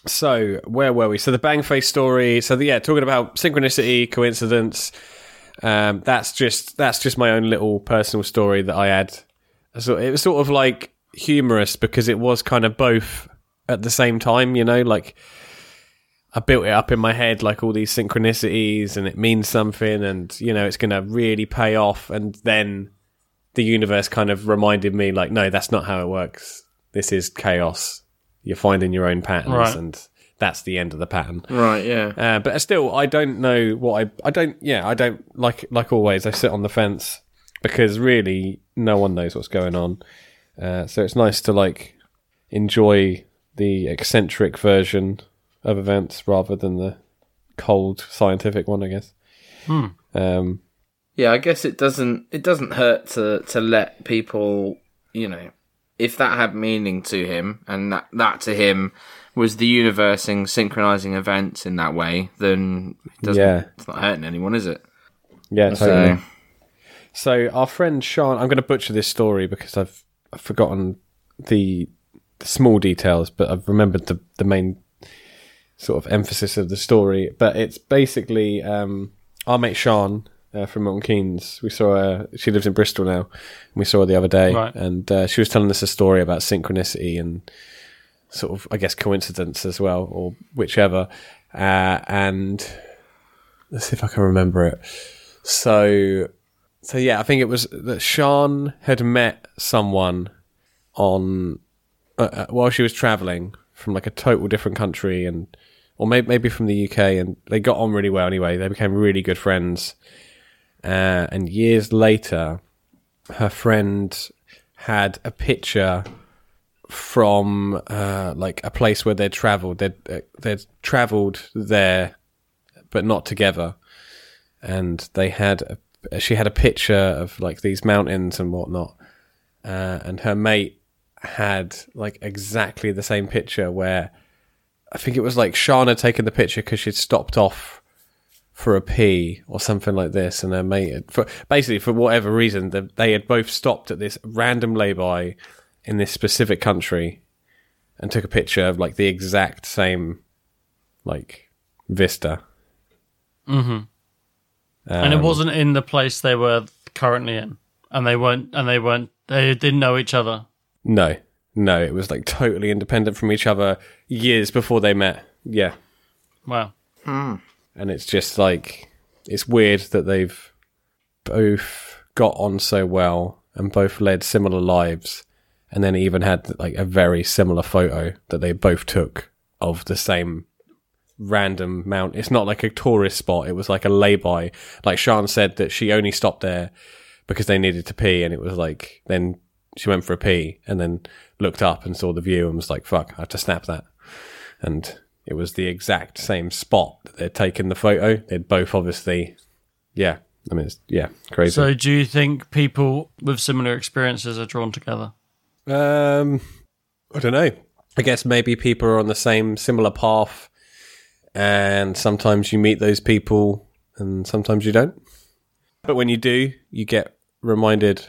So where were we? So the Bangface story. So the, yeah, talking about synchronicity, coincidence. Um, that's just that's just my own little personal story that I had. So it was sort of like humorous because it was kind of both at the same time. You know, like I built it up in my head like all these synchronicities and it means something and you know it's going to really pay off. And then the universe kind of reminded me like no that's not how it works. This is chaos. You're finding your own patterns Right. and that's the end of the pattern. Right, yeah. uh, but still i don't know what i i don't yeah i don't like like always i sit on the fence because really no one knows what's going on. Uh, so it's nice to like enjoy the eccentric version of events rather than the cold scientific one i guess um Yeah, I guess it doesn't it doesn't hurt to to let people, you know, if that had meaning to him and that that to him was the universe in synchronizing events in that way, then it doesn't Yeah. it's not hurting anyone, is it? yeah totally So So our friend Sean, I'm going to butcher this story because I've, I've forgotten the, the small details, but I've remembered the the main sort of emphasis of the story. But it's basically um, our mate Sean uh, from Milton Keynes. We saw her. She lives in Bristol now. And we saw her the other day, Right. and uh, she was telling us a story about synchronicity and sort of, I guess, coincidence as well, or whichever. Uh, and let's see if I can remember it. So so yeah, I think it was that Sean had met someone on uh, uh, while she was traveling from like a total different country and or maybe maybe from the UK and they got on really well anyway. They became really good friends. Uh, and years later, her friend had a picture from uh, like a place where they'd traveled. They'd uh, they'd traveled there, but not together and they had a, she had a picture of like these mountains and whatnot, uh, and her mate had like exactly the same picture where I think it was like Sean had taken the picture because she'd stopped off for a pee or something like this, and their mate for basically for whatever reason they, they had both stopped at this random lay-by in this specific country and took a picture of like the exact same like vista. Mm-hmm. Um, and it wasn't in the place they were currently in, and they weren't, and they weren't, they didn't know each other. No, no, it was like totally independent from each other years before they met. Yeah, Wow. Hmm. and it's just like it's weird that they've both got on so well and both led similar lives and then even had like a very similar photo that they both took of the same random mount. It's not like a tourist spot. It was like a lay-by. Like Sean said that she only stopped there because they needed to pee and it was like then she went for a pee and then looked up and saw the view and was like fuck I have to snap that and it was the exact same spot that they'd taken the photo. They'd both obviously, yeah. I mean, it's, yeah, crazy. So, do you think people with similar experiences are drawn together? um, I don't know. I guess maybe people are on the same similar path, and sometimes you meet those people, and sometimes you don't. But when you do, you get reminded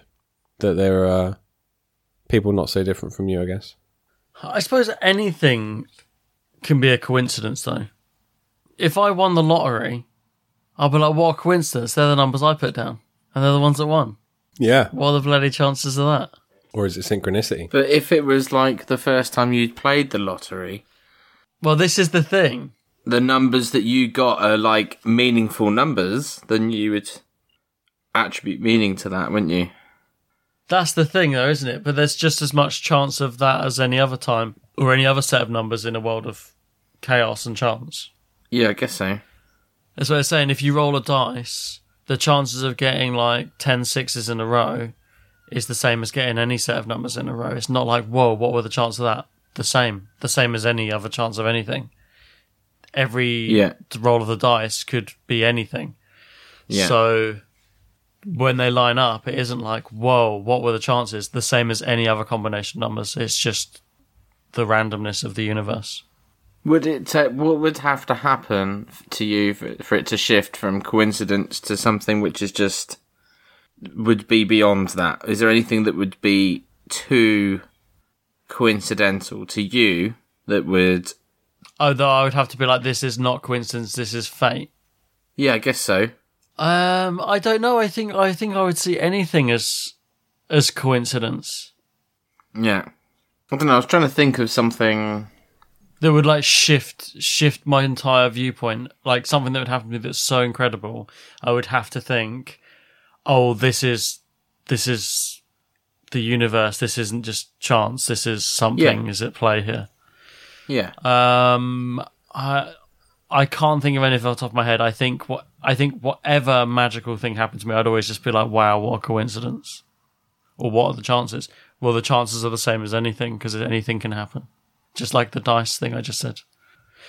that there are people not so different from you. I guess. I suppose anything can be a coincidence, though. If I won the lottery, I'll be like, what a coincidence. They're the numbers I put down, and they're the ones that won. Yeah. What are the bloody chances of that? Or is it synchronicity? But if it was like the first time you'd played the lottery, Well, this is the thing. the numbers that you got are like meaningful numbers, then you would attribute meaning to that, wouldn't you? That's the thing, though, isn't it? But there's just as much chance of that as any other time or any other set of numbers in a world of chaos and chance. Yeah, I guess so. That's what I'm saying. If you roll a dice, the chances of getting like 10 sixes in a row is the same as getting any set of numbers in a row. It's not like, whoa, what were the chances of that? The same. The same as any other chance of anything. Every Yeah. roll of the dice could be anything. Yeah. So when they line up, it isn't like, whoa, what were the chances? The same as any other combination of numbers. It's just the randomness of the universe. Would it? ta what would have to happen to you for, for it to shift from coincidence to something which is just would be beyond that? Is there anything that would be too coincidental to you that would? Oh, Although I would have to be like, this is not coincidence, this is fate. Yeah, I guess so. Um, I don't know. I think I think I would see anything as as coincidence Yeah, I don't know. I was trying to think of something. that would like shift shift my entire viewpoint. Like something that would happen to me that's so incredible, I would have to think, oh, this is this is the universe. This isn't just chance. This is something Yeah. is at play here. Yeah, Um, I I can't think of anything off the top of my head. I think what I think whatever magical thing happened to me, I'd always just be like, "Wow, what a coincidence!" Or what are the chances? Well, the chances are the same as anything because anything can happen. Just like the dice thing I just said.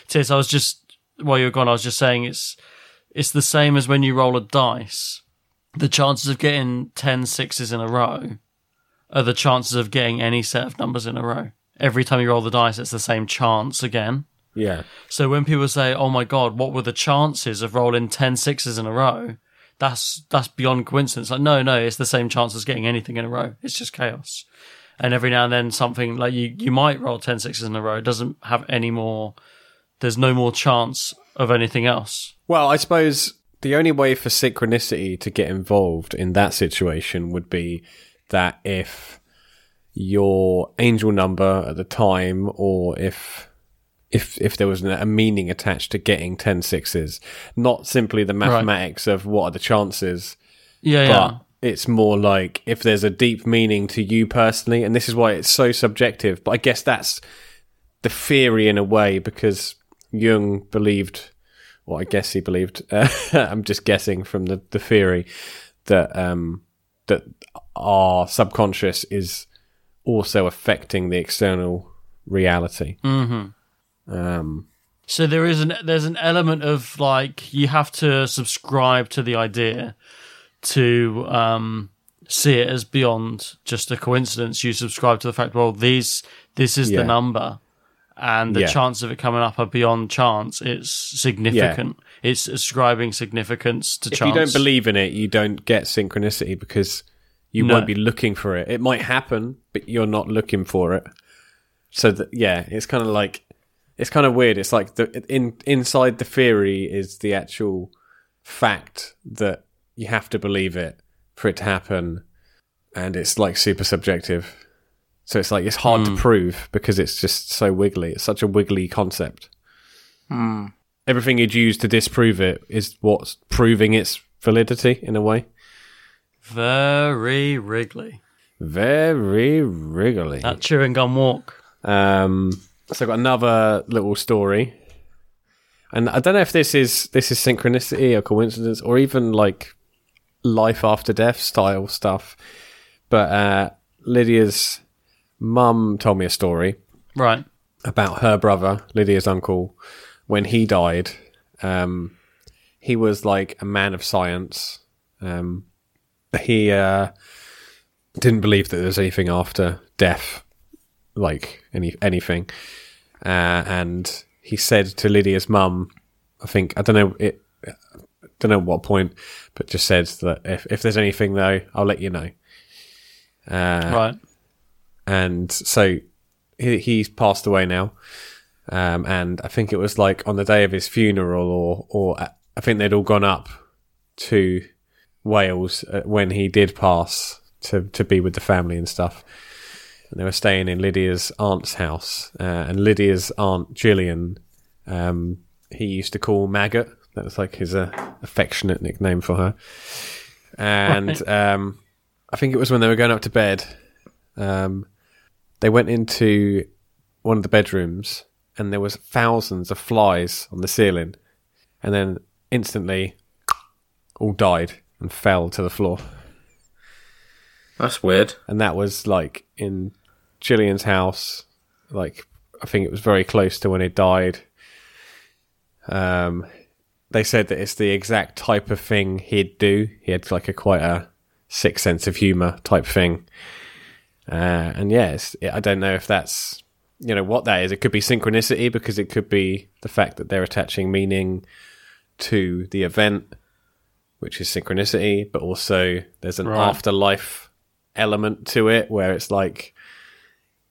Tis, I was just while you were gone, I was just saying it's it's the same as when you roll a dice. The chances of getting 10 sixes in a row are the chances of getting any set of numbers in a row. Every time you roll the dice, it's the same chance again. Yeah. So when people say, "Oh my god, what were the chances of rolling 10 sixes in a row?" That's that's beyond coincidence. Like no, no, it's the same chance as getting anything in a row. It's just chaos. And every now and then something like you you might roll 10 sixes in a row. It doesn't have any more there's no more chance of anything else. Well, I suppose the only way for synchronicity to get involved in that situation would be that if your angel number at the time, or if if if there was a meaning attached to getting 10 sixes, not simply the mathematics of what are the chances, Yeah, but yeah. it's more like if there's a deep meaning to you personally, and this is why it's so subjective. But I guess that's the theory in a way because Jung believed, or I guess he believed. Uh, I'm just guessing from the, the theory that um, that our subconscious is also affecting the external reality. Mm-hmm. Um, So there is an there's an element of like you have to subscribe to the idea to um, see it as beyond just a coincidence. You subscribe to the fact, well, these this is Yeah. the number, and the Yeah. chance of it coming up are beyond chance. It's significant. It's ascribing significance to if chance. If you don't believe in it, you don't get synchronicity because you No. won't be looking for it. It might happen, but you're not looking for it. So that yeah, it's kind of like it's kind of weird. It's like the in inside the theory is the actual fact that you have to believe it for it to happen, and it's like super subjective. So it's like it's hard to prove because it's just so wiggly. It's such a wiggly concept. Everything you'd use to disprove it is what's proving its validity in a way. Very wriggly. Very wriggly. That chewing gum walk. Um, so I've got another little story, and I don't know if this is this is synchronicity or coincidence or even like life after death style stuff. But uh, Lydia's mum told me a story Right. about her brother, Lydia's uncle, when he died. Um, he was like a man of science. Um, he uh, didn't believe that there's anything after death, like any anything. Uh, and he said to Lydia's mum, I think I don't know it, don't know what point, but just said that if if there's anything though, I'll let you know. Uh, right. and so he, he's passed away now. Um, and I think it was like on the day of his funeral, or or I think they'd all gone up to Wales uh, when he did pass to to be with the family and stuff. And they were staying in Lydia's aunt's house, uh, and Lydia's aunt Gillian, um, he used to call Maggot. That was like his uh, affectionate nickname for her. And um, I think it was when they were going up to bed um, they went into one of the bedrooms and there was thousands of flies on the ceiling and then instantly all died and fell to the floor That's weird. and that was like in Gillian's house like I think it was very close to when it died um they said that it's the exact type of thing he'd do he had like a quite a sick sense of humor type thing uh, and yes, I don't know if that's you know what that is. It could be synchronicity because it could be the fact that they're attaching meaning to the event, which is synchronicity. But also, there's an Right. afterlife element to it where it's like,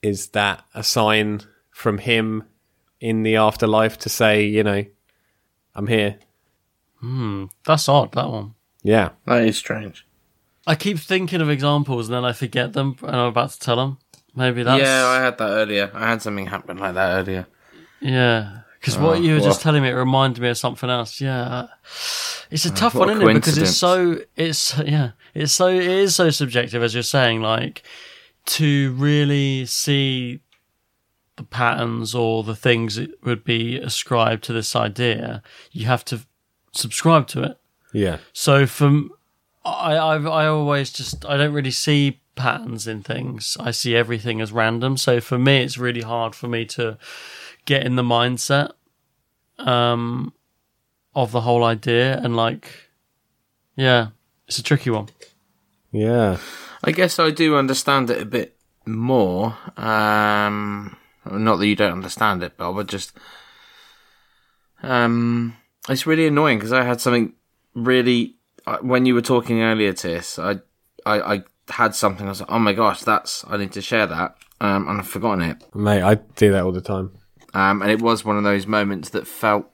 is that a sign from him in the afterlife to say, you know, I'm here? Hmm, that's odd, that one. Yeah, That is strange. I keep thinking of examples and then I forget them and I'm about to tell them. Maybe that's. Yeah, I had that earlier. I had something happen like that earlier. Yeah. Because what oh, you were well. just telling me, it reminded me of something else. Yeah. It's a uh, tough what one, isn't it? Because it's so, it's, yeah, it's so, it is so subjective, as you're saying, like, to really see the patterns or the things that would be ascribed to this idea, you have to subscribe to it. yeah, So from I I've, I always just I don't really see patterns in things. I see everything as random. So for me, it's really hard for me to get in the mindset um of the whole idea and like yeah, it's a tricky one. yeah. I guess I do understand it a bit more. Um, not that you don't understand it, but I would just. Um, it's really annoying because I had something really. uh, When you were talking earlier, Tis, I, I, I had something. I was like, oh my gosh, that's. I need to share that. Um, and I've forgotten it. Mate, I do that all the time. Um, and it was one of those moments that felt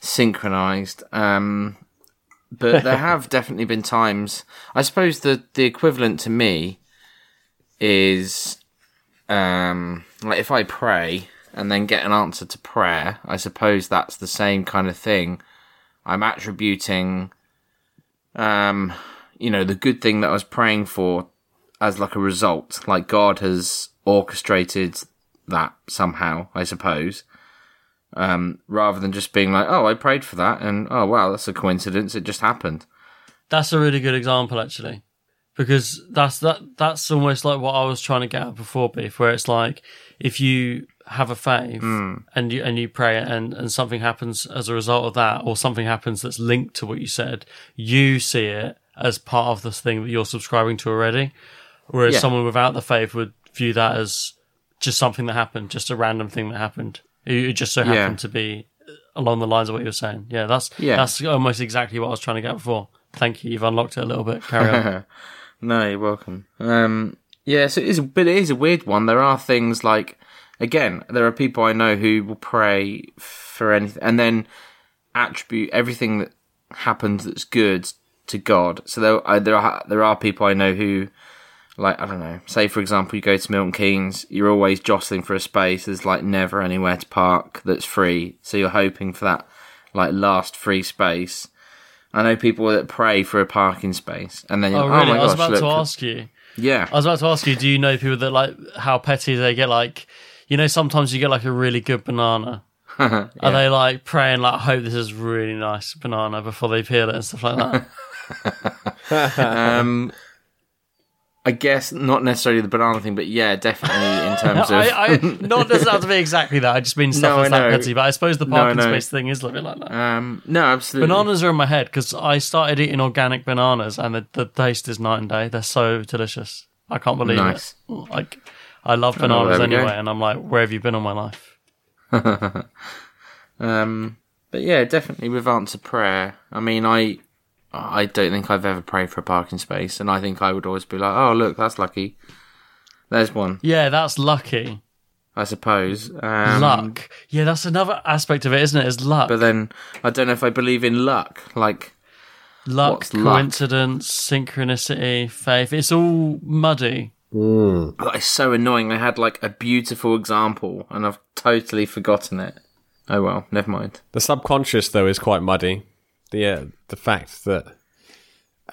synchronized. Um, but there have definitely been times. I suppose the the equivalent to me is um, like if I pray and then get an answer to prayer. I suppose that's the same kind of thing. I'm attributing, um, you know, the good thing that I was praying for as like a result. Like God has orchestrated that somehow, I suppose. Um, rather than just being like, oh, I prayed for that, and oh wow, that's a coincidence. It just happened. That's a really good example, actually, because that's that. That's almost like what I was trying to get at before, beef. Where it's like if you have a faith and you and you pray and and something happens as a result of that, or something happens that's linked to what you said, you see it as part of this thing that you're subscribing to already. Whereas Yeah. someone without the faith would view that as just something that happened, just a random thing that happened. It just so happened Yeah. to be along the lines of what you were saying. Yeah, that's Yeah. that's almost exactly what I was trying to get before. Thank you. You've unlocked it a little bit. Carry on. No, you're welcome. Um, yeah, so it is, but it is a weird one. There are things like, again, there are people I know who will pray for anything and then attribute everything that happens that's good to God. So there, there are there are people I know who, like, I don't know. Say for example, you go to Milton Keynes, you're always jostling for a space. There's like never anywhere to park that's free, so you're hoping for that like last free space. I know people that pray for a parking space, and then you're Oh, like, really? oh I was gosh, about to ask you. yeah, I was about to ask you. Do you know people that like how petty they get? Like, you know, sometimes you get like a really good banana. Are they like praying like, "Hope this is really nice banana" before they peel it and stuff like that? um, I guess not necessarily the banana thing, but yeah, definitely in terms of I, I not doesn't have to be exactly that. I just mean stuff No, that's that petty. But I suppose the parking know. space thing is a little bit like that. um, no, absolutely. Bananas are in my head because I started eating organic bananas and the, the taste is night and day. They're so delicious. I can't believe Nice. it. Like, I love Oh, bananas there we go. anyway, and I'm like, where have you been all my life? Um, but yeah, definitely with answer prayer. I mean, I I don't think I've ever prayed for a parking space, and I think I would always be like, oh look, that's lucky. There's one, Yeah, that's lucky. I suppose. Um, luck. Yeah, that's another aspect of it, isn't it? Is luck. But then I don't know if I believe in luck. Like, luck, what's luck? coincidence, synchronicity, faith. It's all muddy. that is so annoying. I had like a beautiful example, and I've totally forgotten it. Oh well, never mind. The subconscious, though, is quite muddy. The uh, the fact that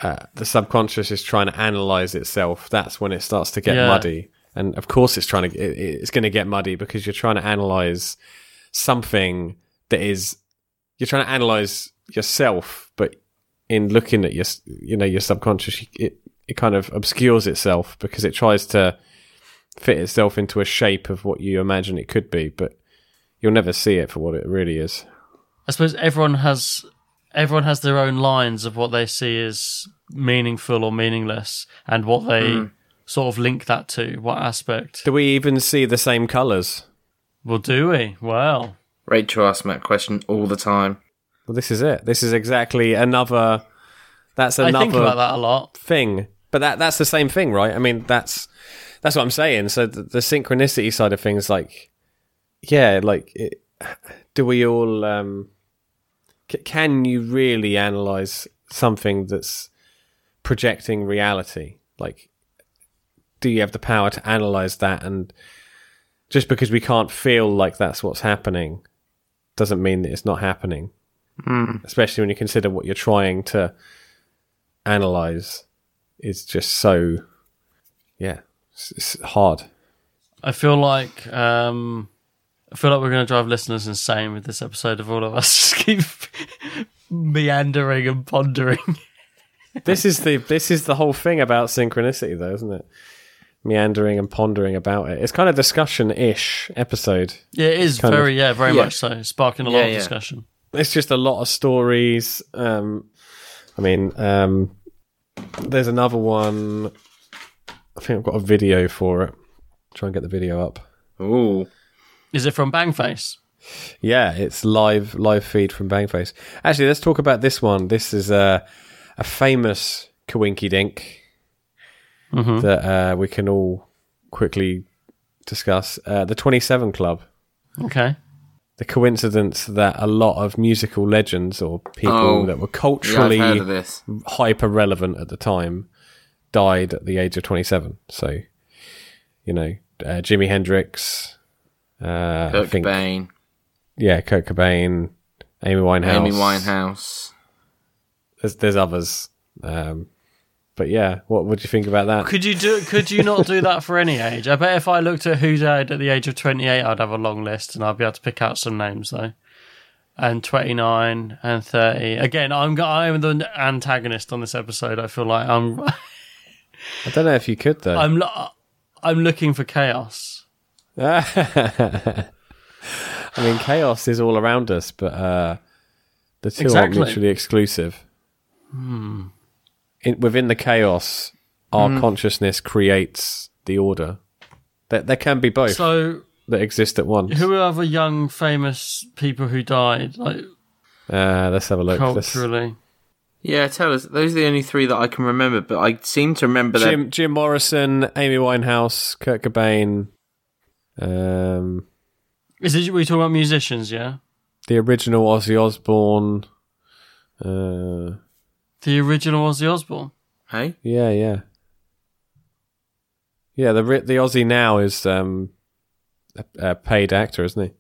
uh, the subconscious is trying to analyze itself. That's when it starts to get Yeah. muddy. And of course, it's trying to. It, it's going to get muddy because you're trying to analyze something that is. You're trying to analyze yourself, but in looking at your, you know, your subconscious, it it kind of obscures itself because it tries to fit itself into a shape of what you imagine it could be, but you'll never see it for what it really is. I suppose everyone has everyone has their own lines of what they see as meaningful or meaningless, and what they Hmm. sort of link that to. What aspect? Do we even see the same colours? Well, do we? Well, Rachel asks me that question all the time. Well, this is it. This is exactly another. That's another. I another think about that a lot. thing. But that that's the same thing, right? I mean, that's that's what I'm saying. So the, the synchronicity side of things, like, yeah, like, it, do we all? Um, c- can you really analyze something that's projecting reality? Like, do you have the power to analyze that? And just because we can't feel like that's what's happening, doesn't mean that it's not happening. Especially when you consider what you're trying to analyze is just so yeah it's, it's hard I feel like um, I feel like we're going to drive listeners insane with this episode of all of us just keep meandering and pondering. this is the this is the whole thing about synchronicity though isn't it meandering and pondering about it it's kind of discussion-ish episode Yeah, it is Kind of. very, yeah, very Yeah. much so, sparking a lot of yeah. discussion. it's just a lot of stories um i mean um there's another one i think i've got a video for it try and get the video up Ooh, Is it from Bangface? Yeah, it's live live feed from Bangface. Actually, let's talk about this one. This is a a famous Kawinky Dink that uh, we can all quickly discuss. Uh, the Twenty Seven Club. Okay. The coincidence that a lot of musical legends or people Oh, that were culturally heard of this. hyper relevant at the time died at the age of 27. So, you know, uh, Jimi Hendrix, uh, I Kurt think, Cobain, yeah, Kurt Cobain, Amy Winehouse. Amy Winehouse. There's, there's others. Um, but yeah, what would you think about that? Could you do? Could you not do that for any age? I bet if I looked at who died at the age of twenty-eight, I'd have a long list, and I'd be able to pick out some names though. And twenty-nine and thirty. Again, I'm I'm the antagonist on this episode. I feel like I'm I don't know if you could though. I'm I'm looking for chaos. I mean, chaos is all around us, but uh, the two Exactly. aren't mutually exclusive. In, within the chaos, our consciousness creates the order. There, there can be both So, that exist at once. who are other young famous people who died, like Uh, let's have a look. Let's- culturally? Yeah, tell us. Those are the only three that I can remember, but I seem to remember that. Jim Jim Morrison, Amy Winehouse, Kurt Cobain, um, Is it? We talking about musicians? Yeah, the original Ozzy Osbourne. Uh, the original Ozzy Osbourne. Hey, yeah, yeah, yeah. The the Ozzy now is um, a, a paid actor, isn't he?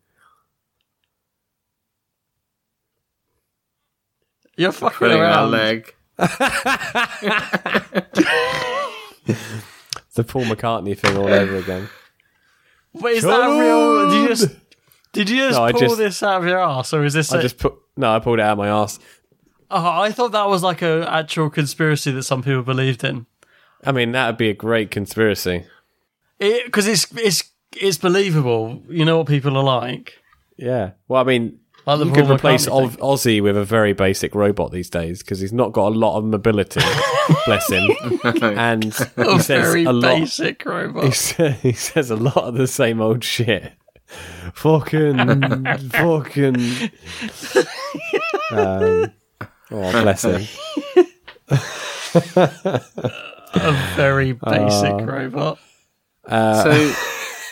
You're fucking pulling our around. leg. The Paul McCartney thing all over again. But is that real? Did you just did you just No, I pull just- this out of your ass, or is this? I a- just put no, I pulled it out of my ass. Oh, I thought that was like a actual conspiracy that some people believed in. I mean, that would be a great conspiracy. Because it's it's it's believable. You know what people are like. Yeah. Well, I mean, Like the you could replace McCartney Oz- Ozzy with a very basic robot these days because he's not got a lot of mobility. bless him. And he A says very a lot. basic robot. He, sa- he says a lot of the same old shit. Fucking, fucking. Um, oh, bless him. a very basic Uh, robot. so,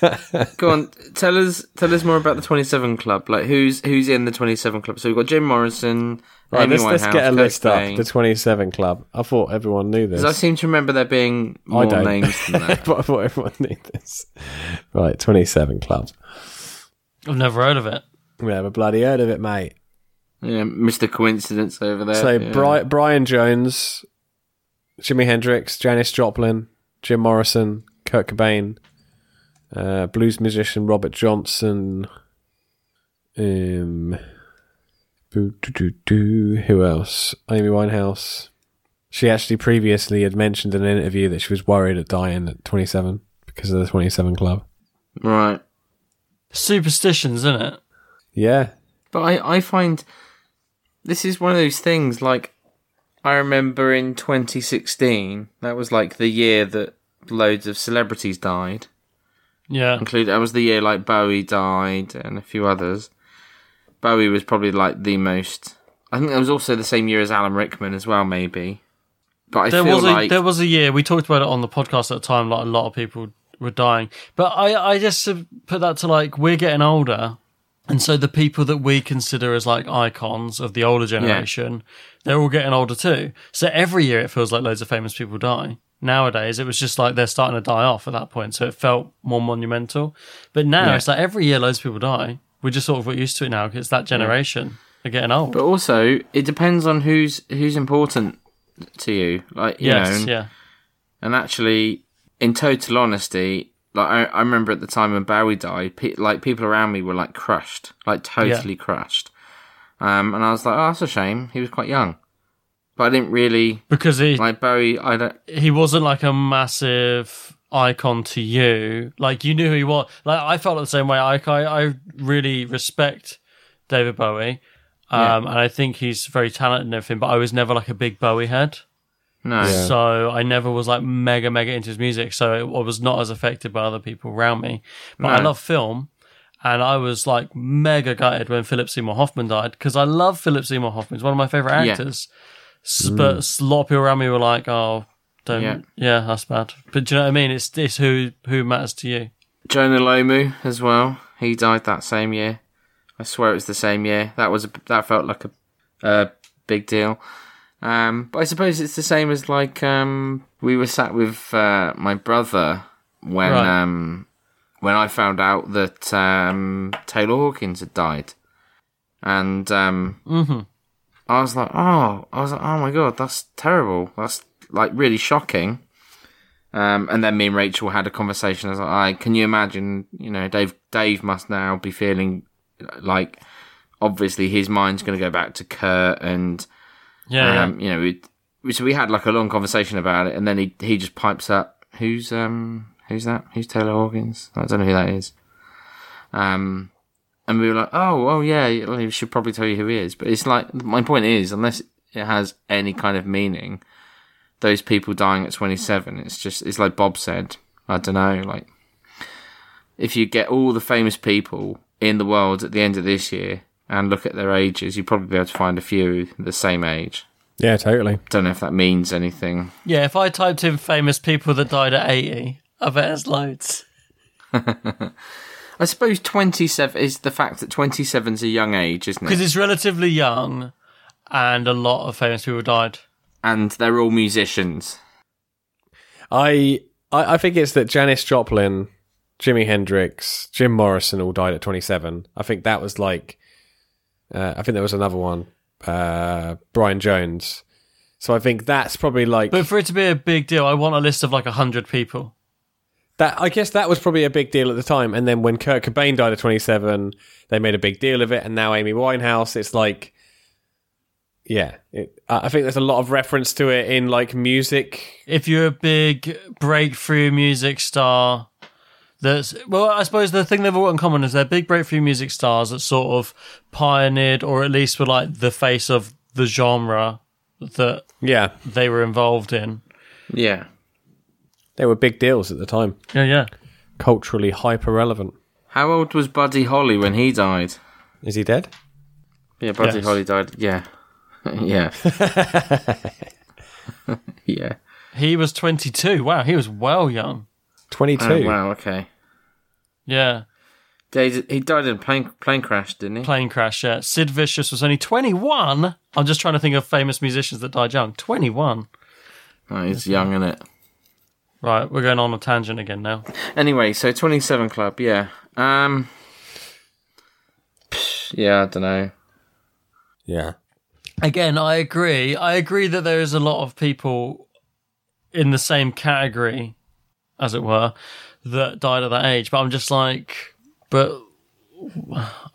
go on. Tell us. Tell us more about the Twenty Seven Club. Like, who's who's in the Twenty Seven Club? So we've got Jim Morrison. Right, Amy let's, let's get a Kurt list Cobain. up. The 27 Club. I thought everyone knew this. 'Cause I seem to remember there being I more don't. names than that. but I thought everyone knew this. Right, 27 Club. I've never heard of it. We never bloody heard of it, mate. yeah, Mr. Coincidence over there. So yeah. Bri- Brian Jones, Jimi Hendrix, Janis Joplin, Jim Morrison, Kurt Cobain, uh, blues musician Robert Johnson. Um, who else? Amy Winehouse. She actually previously had mentioned in an interview that she was worried at dying at 27 because of the 27 Club. Right. Superstitions, isn't it? Yeah, But I, I find this is one of those things like I remember in 2016, that was like the year that loads of celebrities died. Yeah. Include that was the year like Bowie died and a few others. Bowie was probably like the most. I think that was also the same year as Alan Rickman as well, maybe. But I there feel was a like there was a year we talked about it on the podcast at the time. Like a lot of people were dying, but I I just uh, put that to like we're getting older, and so the people that we consider as like icons of the older generation, they're all getting older too. So every year it feels like loads of famous people die. Nowadays it was just like they're starting to die off at that point, so it felt more monumental. But now Yeah. it's like every year loads of people die. We're just sort of got used to it now because that generation are getting old. But also, it depends on who's who's important to you. Like you yes, know, and- yeah. And actually, in total honesty, like I, I remember at the time when Bowie died, pe- like people around me were like crushed, like totally crushed. Um, and I was like, oh, that's a shame. He was quite young, but I didn't really Because he like Bowie. I don't. he wasn't like a massive icon to you. Like you knew who he was. Like I felt the same way. I I, I really respect David Bowie, um, and I think he's very talented and everything. But I was never like a big Bowie head, No. so I never was like mega mega into his music. So it, I was not as affected by other people around me. But I love film. And I was like mega gutted when Philip Seymour Hoffman died because I love Philip Seymour Hoffman. He's one of my favorite Yeah. S But a lot of people around me were like, "Oh, don't, Yeah. yeah. that's bad." But do you know what I mean? It's this who who matters to you. Jonah Lomu as well. He died that same year. I swear it was the same year. That was a, that felt like a, a big deal. Um, but I suppose it's the same as like um, we were sat with uh, my brother when Right. um, when I found out that um, Taylor Hawkins had died, and um, Mhm. I was like, oh, I was like, oh my god, that's terrible. That's like really shocking. Um, and then me and Rachel had a conversation. I was like, "I can you imagine? You know, Dave. Dave must now be feeling like, obviously, his mind's going to go back to Kurt, and Yeah, um, you know, so we had like a long conversation about it, and then he he just pipes up, "Who's um who's that? Who's Taylor Hawkins? I don't know who that is." Um, and we were like, "Oh, oh yeah, we should probably tell you who he is." But it's like my point is, unless it has any kind of meaning, those people dying at twenty seven, it's just it's like Bob said. I don't know, like if you get all the famous people in the world at the end of this year and look at their ages, you'd probably be able to find a few the same age. Yeah, totally. Don't know if that means anything. Yeah, if I typed in famous people that died at 80, I bet there's loads. I suppose 27 is the fact that 27's a young age, isn't it? Because it's relatively young and a lot of famous people died. And they're all musicians. I, I I think it's that Janis Joplin, Jimi Hendrix, Jim Morrison all died at 27. I think that was like, uh, I think there was another one, uh, Brian Jones. So I think that's probably like But for it to be a big deal, I want a list of like 100 people. That. I guess that was probably a big deal at the time. And then when Kurt Cobain died at 27, they made a big deal of it. And now Amy Winehouse, it's like, yeah, it, I I think there's a lot of reference to it in like music. If you're a big breakthrough music star, that's well, I suppose the thing they've all got in common is they're big breakthrough music stars that sort of pioneered or at least were like the face of the genre that Yeah, they were involved in. Yeah. They were big deals at the time, Yeah, yeah. culturally hyper relevant. How old was Buddy Holly when he died? Is he dead? Yeah, Buddy Yes. Holly died. Yeah. yeah. yeah. He was 22. Wow, he was well young. 22. Oh, wow, okay. Yeah. He he died in a plane, plane crash, didn't he? Plane crash, yeah. Sid Vicious was only 21. I'm just trying to think of famous musicians that died young. 21. Oh, he's young, isn't it? Right, we're going on a tangent again now. Anyway, so 27 Club, yeah. Um, yeah, I don't know. Yeah. Again, I agree. I agree that there is a lot of people in the same category, as it were, that died at that age. But I'm just like, but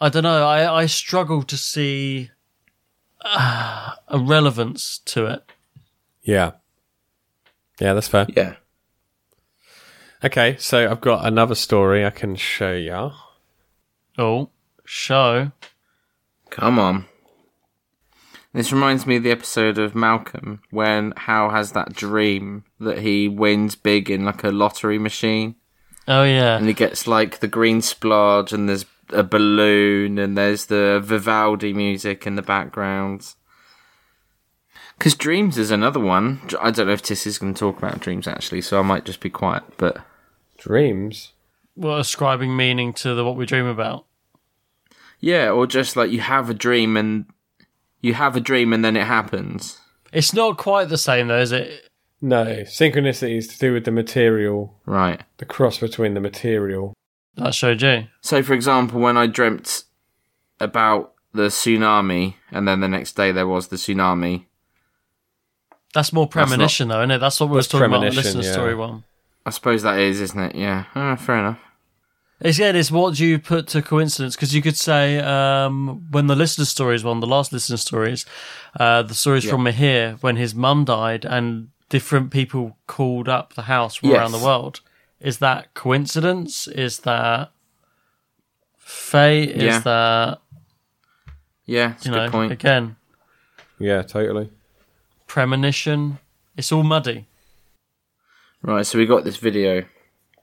I don't know. I, I struggle to see uh, a relevance to it. Yeah. Yeah, that's fair. Yeah. Okay, so I've got another story I can show you. Oh, show. Come on. This reminds me of the episode of Malcolm when Hal has that dream that he wins big in like a lottery machine Oh, yeah. and he gets like the green splodge and there's a balloon and there's the Vivaldi music in the background. Because Dreams is another one. I don't know if Tiss is going to talk about Dreams actually, so I might just be quiet. But Dreams. Well, ascribing meaning to the what we dream about. yeah, or just like you have a dream and you have a dream and then it happens. It's not quite the same, though, is it? No, synchronicity is to do with the material, Right. the cross between the material. That showed you. So, for example, when I dreamt about the tsunami, and then the next day there was the tsunami, That's more not- premonition, though, isn't it? That's what we were That's talking about in the premonition, listener yeah. story one. I suppose that is, isn't it? Yeah. Ah, fair enough. It's, yeah, it's what do you put to coincidence? Because you could say um, when the listener stories one, the last listener stories, uh, the stories from Mahir when his mum died and different people called up the house from around the world. Is that coincidence? Is that fate? Is Yeah. that Yeah, it's you a know good point. again Yeah, totally. premonition? It's all muddy, Right, so we got this video.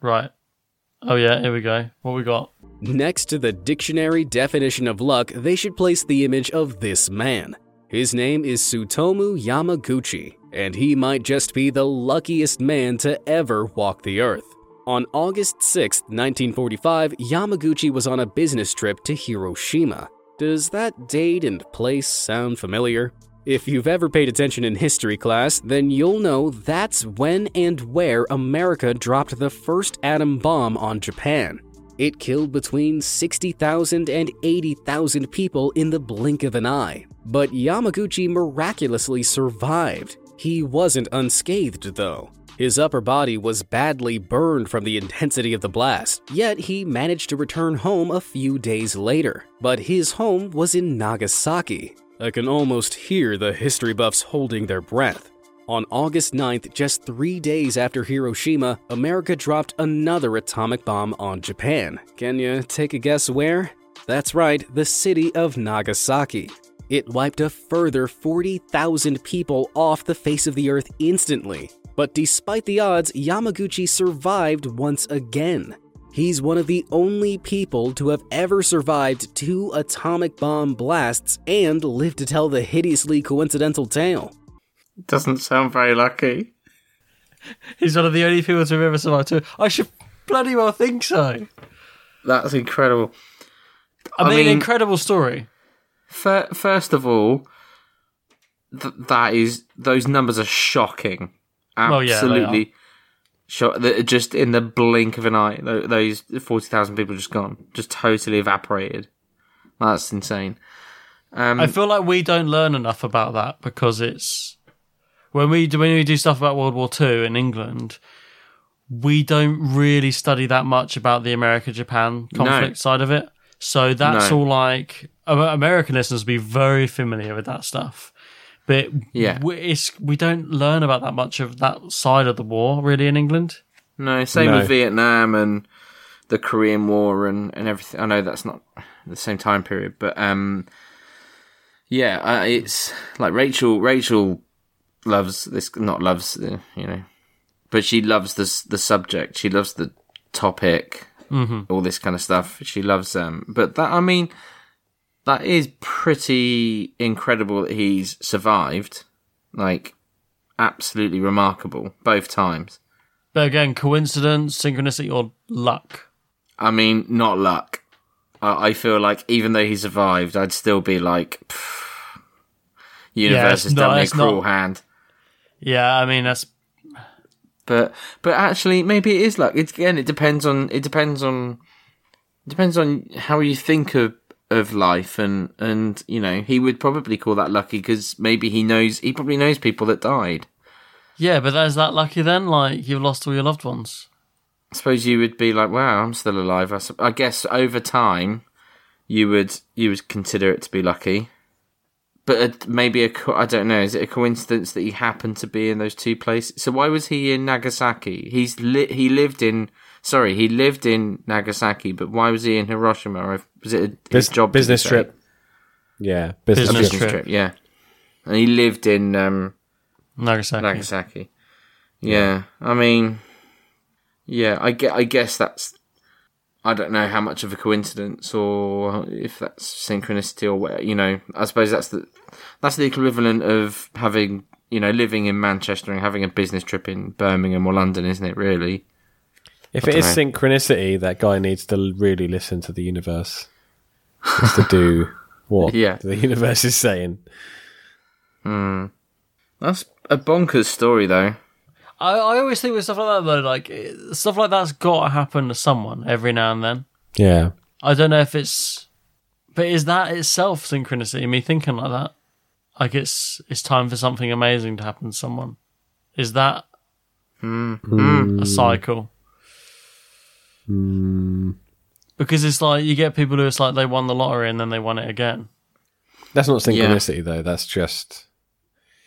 right? Oh yeah, here we go. What we got? Next to the dictionary definition of luck, they should place the image of this man. His name is Tsutomu Yamaguchi, and he might just be the luckiest man to ever walk the earth. On August 6, 1945, Yamaguchi was on a business trip to Hiroshima. Does that date and place sound familiar? If you've ever paid attention in history class, then you'll know that's when and where America dropped the first atom bomb on Japan. It killed between 60,000 and 80,000 people in the blink of an eye. But Yamaguchi miraculously survived. He wasn't unscathed, though. His upper body was badly burned from the intensity of the blast, yet he managed to return home a few days later. But his home was in Nagasaki. I can almost hear the history buffs holding their breath. On August 9th, just three days after Hiroshima, America dropped another atomic bomb on Japan. Can you take a guess where? That's right, the city of Nagasaki. It wiped a further 40,000 people off the face of the earth instantly. But despite the odds, Yamaguchi survived once again. He's one of the only people to have ever survived two atomic bomb blasts and lived to tell the hideously coincidental tale. Doesn't sound very lucky. He's one of the only people to have ever survived two. I should bloody well think so. That's incredible. I, I mean, mean- incredible story. Fir- First of all, th- that is those numbers are shocking. Well, yeah, shock. that Just in the blink of an eye, tho- those forty thousand people just gone, just totally evaporated. That's insane. Um, I feel like we don't learn enough about that because it's when we do when we do stuff about World War Two in England, we don't really study that much about the America Japan conflict side of it. So that's No. all like American listeners will be very familiar with that stuff. But Yeah. we, it's, we don't learn about that much of that side of the war really in England. No, same No. with Vietnam and the Korean War and, and everything. I know that's not the same time period, but um, yeah, uh, it's like Rachel. Rachel loves this, not loves, uh, you know, but she loves this the subject. She loves the topic, all this kind of stuff. She loves um, but that I mean, that is pretty incredible that he's survived. Like, absolutely remarkable both times. But again, coincidence, synchronicity, or luck. I mean, not luck. I, I feel like even though he survived, I'd still be like, universe it's has done me a cruel not- hand. Yeah, I mean that's But but actually, maybe it is luck. It's again, it depends on it depends on it depends on how you think of of life, and and you know he would probably call that lucky because maybe he knows he probably knows people that died. yeah, but is that lucky then? Like you've lost all your loved ones. I suppose you would be like, wow, I'm still alive. I, I guess over time, you would you would consider it to be lucky. But a, maybe a co- I don't know. Is it a coincidence that he happened to be in those two places? So why was he in Nagasaki? He's li- he lived in sorry he lived in Nagasaki, but why was he in Hiroshima? Was it a his Bus- job did business he say? trip. Yeah, business, Business trip. trip. trip. Yeah, and he lived in um, Nagasaki. Nagasaki. Yeah, I mean, yeah, I get. I guess that's. I don't know how much of a coincidence or if that's synchronicity or what. You know, I suppose that's the that's the equivalent of having you know living in Manchester and having a business trip in Birmingham or London, isn't it? Really? If it is dunno. synchronicity, that guy needs to really listen to the universe. Just to do what Yeah. the universe is saying. Hmm. That's a bonkers story, though. I, I always think with stuff like that though, like stuff like that's got to happen to someone every now and then. Yeah. I don't know if it's, but is that itself synchronicity? Me thinking like that, like it's it's time for something amazing to happen to someone. Is that hmm. Hmm. a cycle? Because it's like you get people who it's like they won the lottery and then they won it again, That's not synchronicity though. That's just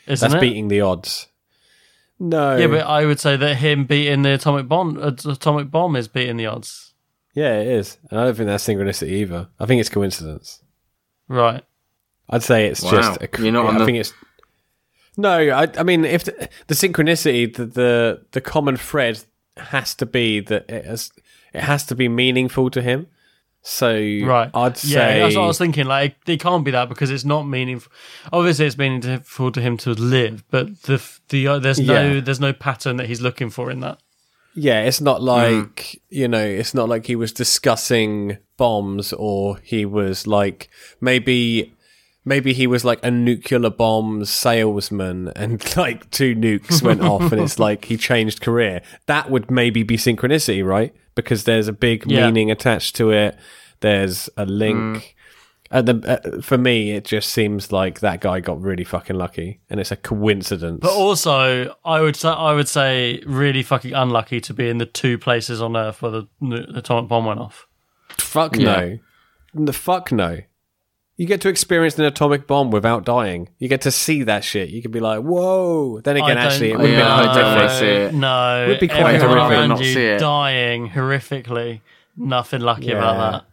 isn't that's it? beating the odds. No. Yeah, but I would say that him beating the atomic bomb, uh, atomic bomb is beating the odds. yeah, it is. And I don't think that's synchronicity either. I think it's coincidence. Right. I'd say it's Wow. just. A, You're not on I the- think it's. No, I, I mean, if the, the synchronicity, the, the the common thread has to be that it has it has to be meaningful to him. So Right. I'd say Yeah, that's what I was thinking. Like, it can't be that because it's not meaningful. Obviously, it's meaningful to him to live, but the the uh, there's no Yeah. there's no pattern that he's looking for in that. Yeah, it's not like you know, it's not like he was discussing bombs or he was like maybe maybe he was like a nuclear bomb salesman and like two nukes went off and it's like he changed career. That would maybe be synchronicity, right? Because there's a big Yeah. meaning attached to it. There's a link. At the, uh, for me, it just seems like that guy got really fucking lucky, and it's a coincidence. But also, I would say I would say really fucking unlucky to be in the two places on Earth where the, the atomic bomb went off. Fuck Yeah. no. The fuck no. You get to experience an atomic bomb without dying. You get to see that shit. You can be like, whoa. Then again, actually, it would have Yeah, I been don't horrific. wanna see it. No, Would be quite horrific around not you see it. dying horrifically. Nothing lucky Yeah. about that.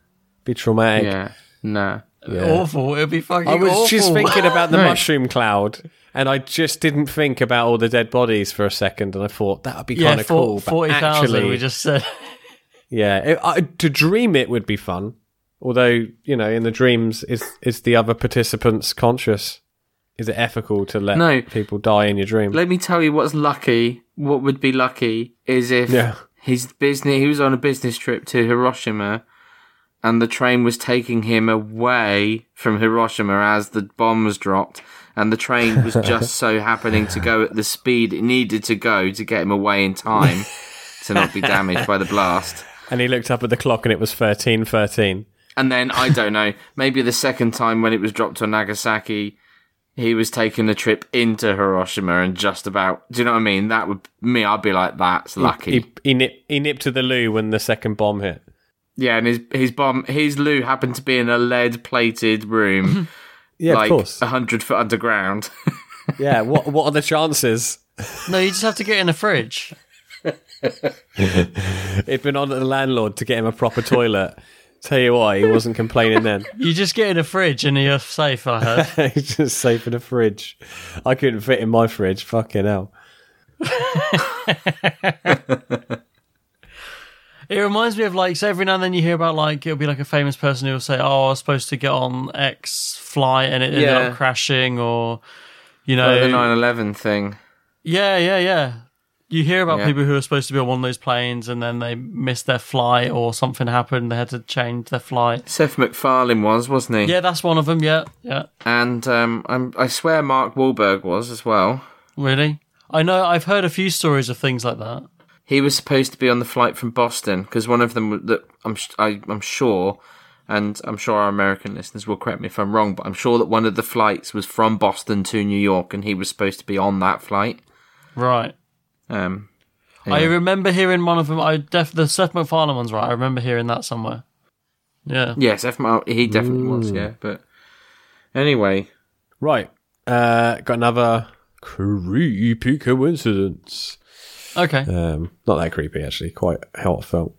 Be traumatic. Yeah. Nah. Yeah. Awful. It'd be fucking awful. I was awful. just thinking about the No. mushroom cloud, and I just didn't think about all the dead bodies for a second, and I thought that would be yeah, kind of cool. but forty thousand. actually- We just said Yeah, it, I, to dream it would be fun. Although you know, in the dreams, is is the other participants conscious? Is it ethical to let No. people die in your dream? Let me tell you what's lucky. What would be lucky is if Yeah. his business. He was on a business trip to Hiroshima, and the train was taking him away from Hiroshima as the bomb was dropped, and the train was just so happening to go at the speed it needed to go to get him away in time to not be damaged by the blast. and he looked up at the clock, and it was thirteen thirteen. And then I don't know, maybe the second time when it was dropped on Nagasaki, he was taking the trip into Hiroshima and just about. Do you know what I mean? That would me. I'd be like, that's lucky. He he, nip, he nipped to the loo when the second bomb hit. yeah, and his his bomb, his loo happened to be in a lead plated room, Yeah, like of course. a hundred foot underground. Yeah, what what are the chances? No, you just have to get in a fridge. It'd been on the landlord to get him a proper toilet. Tell you why, he wasn't complaining then. You just get in a fridge and you're safe. I heard. He's just safe in a fridge. I couldn't fit in my fridge. Fucking hell. It reminds me of like so every now and then you hear about like it'll be like a famous person who will say, "Oh, I was supposed to get on X flight and it ended Yeah. up crashing," or you know, Like the 9/11 thing. yeah, yeah, yeah. You hear about Yeah. people who are supposed to be on one of those planes and then they missed their flight or something happened. They had to change their flight. Seth MacFarlane was, wasn't he? Yeah, that's one of them. Yeah, yeah. And um, I'm, I swear Mark Wahlberg was as well. Really, I know. I've heard a few stories of things like that. He was supposed to be on the flight from Boston because one of them that I'm I, I'm sure, and I'm sure our American listeners will correct me if I'm wrong, but I'm sure that one of the flights was from Boston to New York, and he was supposed to be on that flight. Right. Um, I remember hearing one of them. I def the Seth MacFarlane one's right. I remember hearing that somewhere. Yeah. yes, F- he definitely was. Yeah, but anyway, Right. Uh, got another creepy coincidence. Okay. Um, not that creepy, actually. Quite heartfelt.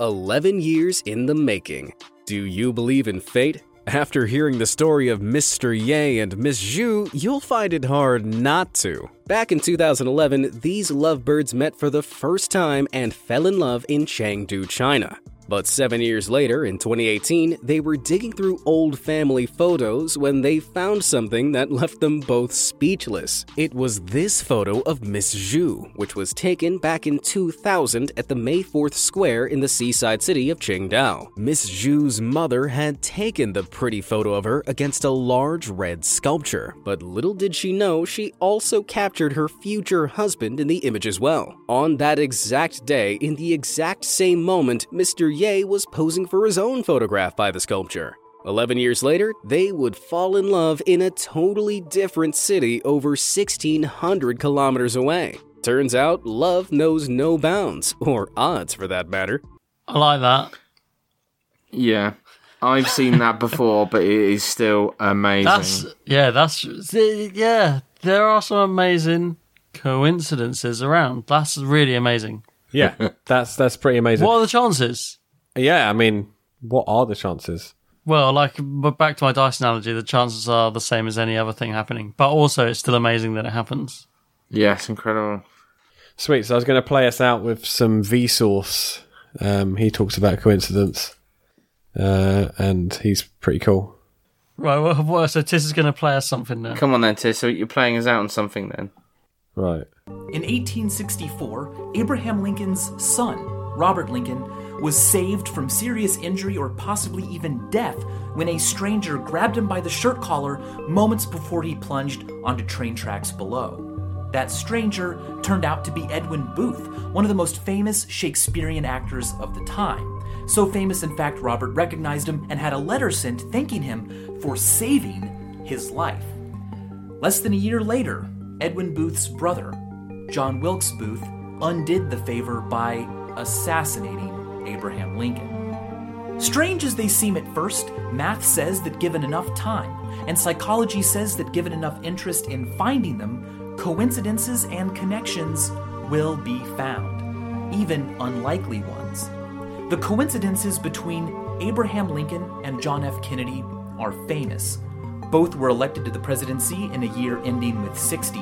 11 years in the making. Do you believe in fate? After hearing the story of Mr. Ye and Miss Zhu, you'll find it hard not to. Back in 2011, these lovebirds met for the first time and fell in love in Chengdu, China. But seven years later, in 2018, they were digging through old family photos when they found something that left them both speechless. It was this photo of Miss Zhu, which was taken back in 2000 at the May 4th Square in the seaside city of Qingdao. Miss Zhu's mother had taken the pretty photo of her against a large red sculpture, but little did she know she also captured her future husband in the image as well. On that exact day, in the exact same moment, Mr. Ye was posing for his own photograph by the sculpture. 11 years later, they would fall in love in a totally different city over 1,600 kilometers away. Turns out, love knows no bounds, or odds for that matter. I like that. yeah, I've seen that before, but it is still amazing. That's yeah. That's yeah. There are some amazing coincidences around. That's really amazing. Yeah, that's that's pretty amazing. What are the chances? Yeah, I mean, what are the chances? Well, like but back to my dice analogy, the chances are the same as any other thing happening. But also, it's still amazing that it happens. yes, incredible. Sweet. So I was going to play us out with some Vsauce. Um, he talks about coincidence, uh, and he's pretty cool. Right. Well, well so Tis is going to play us something now. Come on then, Tis. So you're playing us out on something then. Right. In 1864, Abraham Lincoln's son, Robert Lincoln, was saved from serious injury or possibly even death when a stranger grabbed him by the shirt collar moments before he plunged onto train tracks below. That stranger turned out to be Edwin Booth, one of the most famous Shakespearean actors of the time. So famous, in fact, Robert recognized him and had a letter sent thanking him for saving his life. Less than a year later, Edwin Booth's brother, John Wilkes Booth, undid the favor by assassinating Abraham Lincoln. Strange as they seem at first, math says that given enough time, and psychology says that given enough interest in finding them, coincidences and connections will be found, even unlikely ones. The coincidences between Abraham Lincoln and John F. Kennedy are famous. Both were elected to the presidency in a year ending with 60.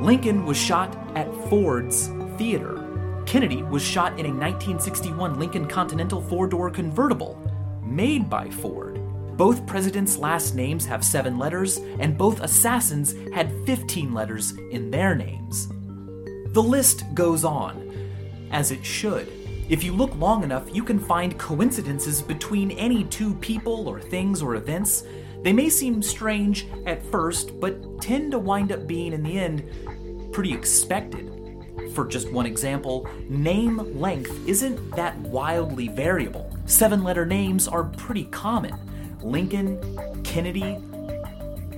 Lincoln was shot at Ford's Theater. Kennedy was shot in a 1961 Lincoln Continental four door convertible made by Ford. Both presidents' last names have seven letters, and both assassins had 15 letters in their names. The list goes on, as it should. If you look long enough, you can find coincidences between any two people or things or events. They may seem strange at first, but tend to wind up being, in the end, pretty expected. For just one example, name length isn't that wildly variable. Seven letter names are pretty common. Lincoln, Kennedy,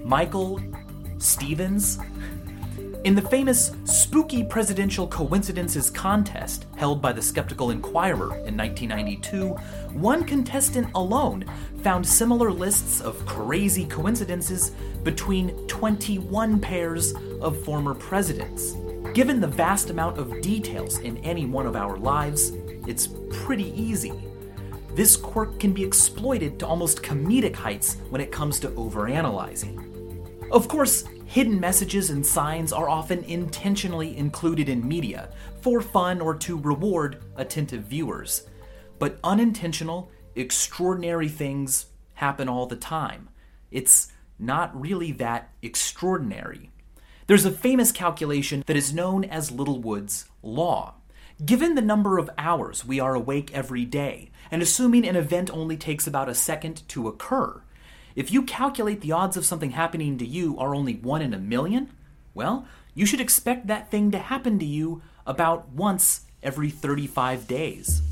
Michael, Stevens. In the famous Spooky Presidential Coincidences contest held by the Skeptical Inquirer in 1992, one contestant alone found similar lists of crazy coincidences between 21 pairs of former presidents. Given the vast amount of details in any one of our lives, it's pretty easy this quirk can be exploited to almost comedic heights when it comes to overanalyzing. Of course, hidden messages and signs are often intentionally included in media for fun or to reward attentive viewers. But unintentional, extraordinary things happen all the time. It's not really that extraordinary. There's a famous calculation that is known as Littlewood's Law. Given the number of hours we are awake every day, and assuming an event only takes about a second to occur, if you calculate the odds of something happening to you are only 1 in a million, well, you should expect that thing to happen to you about once every 35 days.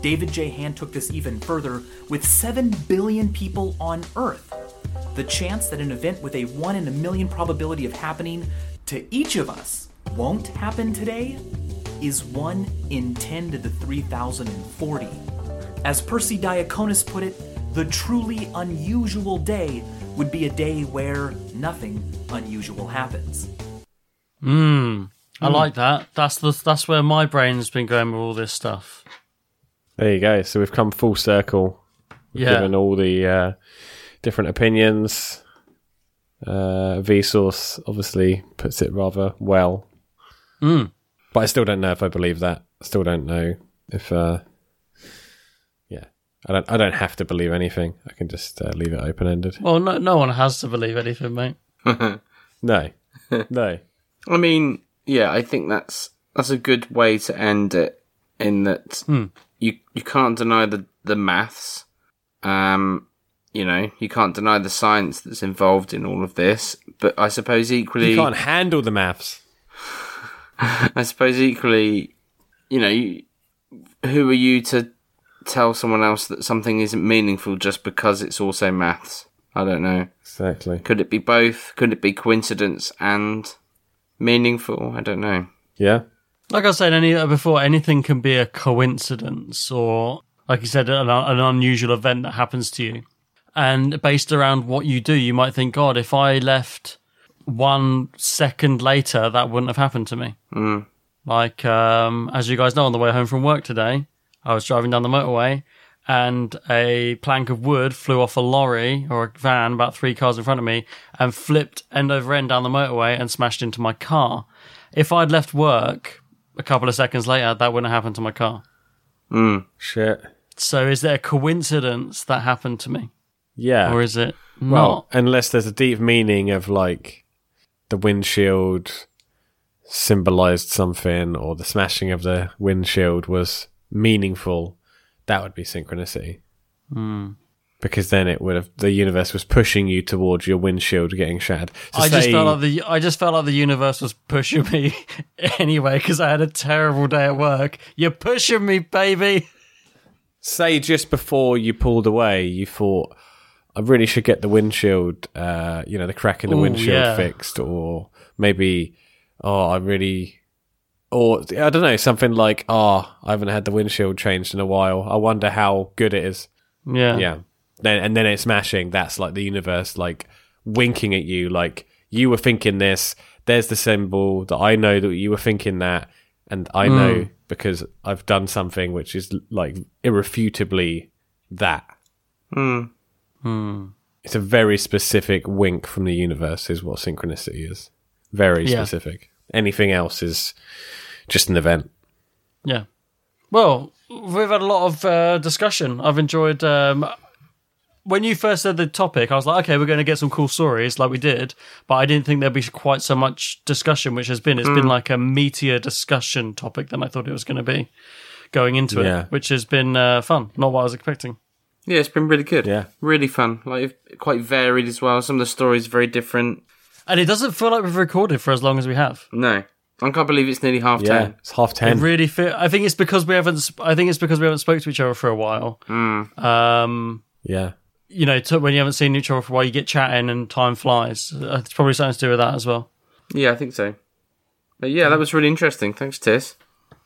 David J. Hand took this even further with 7 billion people on Earth. The chance that an event with a 1 in a million probability of happening to each of us won't happen today is 1 in 10 to the 3040. As Persi Diaconis put it, the truly unusual day would be a day where nothing unusual happens. Hmm. I mm. like that. That's the that's where my brain's been going with all this stuff. There you go. So we've come full circle. We've yeah. Given all the uh, different opinions. Uh, Vsauce obviously puts it rather well. Mm. But I still don't know if I believe that. I still don't know if uh, yeah, I don't. I don't have to believe anything. I can just uh, leave it open ended. Well, no, no one has to believe anything, mate. no, no. I mean, yeah, I think that's that's a good way to end it. In that hmm. you you can't deny the the maths. Um, you know, you can't deny the science that's involved in all of this. But I suppose equally, you can't handle the maths. I suppose equally, you know, who are you to tell someone else that something isn't meaningful just because it's also maths. I don't know. Exactly. Could it be both? Could it be coincidence and meaningful? I don't know. Yeah. Like I said any uh, before, anything can be a coincidence or, like you said, an, an unusual event that happens to you. And based around what you do, you might think, God, if I left one second later, that wouldn't have happened to me. Mm. Like, um, as you guys know, on the way home from work today, I was driving down the motorway and a plank of wood flew off a lorry or a van about three cars in front of me and flipped end over end down the motorway and smashed into my car. If I'd left work a couple of seconds later, that wouldn't have happened to my car. Mm. Shit. So is there a coincidence that happened to me? Yeah. Or is it well, unless there's a deep meaning of like the windshield symbolized something or the smashing of the windshield was meaningful, that would be synchronicity. Mm. Because then it would have the universe was pushing you towards your windshield getting shattered. I say, just felt like the I just felt like the universe was pushing me anyway because I had a terrible day at work. You're pushing me, baby. Say just before you pulled away, you thought I really should get the windshield, uh, you know, the crack in the Ooh, windshield yeah. fixed, or maybe, oh, I really or I don't know, something like, "Oh, I haven't had the windshield changed in a while. I wonder how good it is." Yeah, yeah. Then and then it's smashing. That's like the universe, like winking at you, like you were thinking this. There's the symbol that I know that you were thinking that, and I mm. know because I've done something which is like irrefutably that. Hmm. Hmm. It's a very specific wink from the universe, is what synchronicity is. Very Yeah. specific. Anything else is just an event. Yeah. Well, we've had a lot of uh, discussion. I've enjoyed. Um, when you first said the topic, I was like, okay, we're going to get some cool stories, like we did. But I didn't think there'd be quite so much discussion, which has been. It's been like a meatier discussion topic than I thought it was going to be going into Yeah. it, which has been uh, fun. Not what I was expecting. Yeah, it's been really good. Yeah. Really fun. Like quite varied as well. Some of the stories very different. And it doesn't feel like we've recorded for as long as we have. No. I can't believe it's nearly half Yeah, ten. it's half It ten. really feel. I think it's because we haven't. I think it's because we haven't spoke to each other for a while. Um, yeah, you know, to, when you haven't seen each other for a while, you get chatting and time flies. Uh, It's probably something to do with that as well. Yeah, I think so. But yeah, that was really interesting. Thanks, Tis.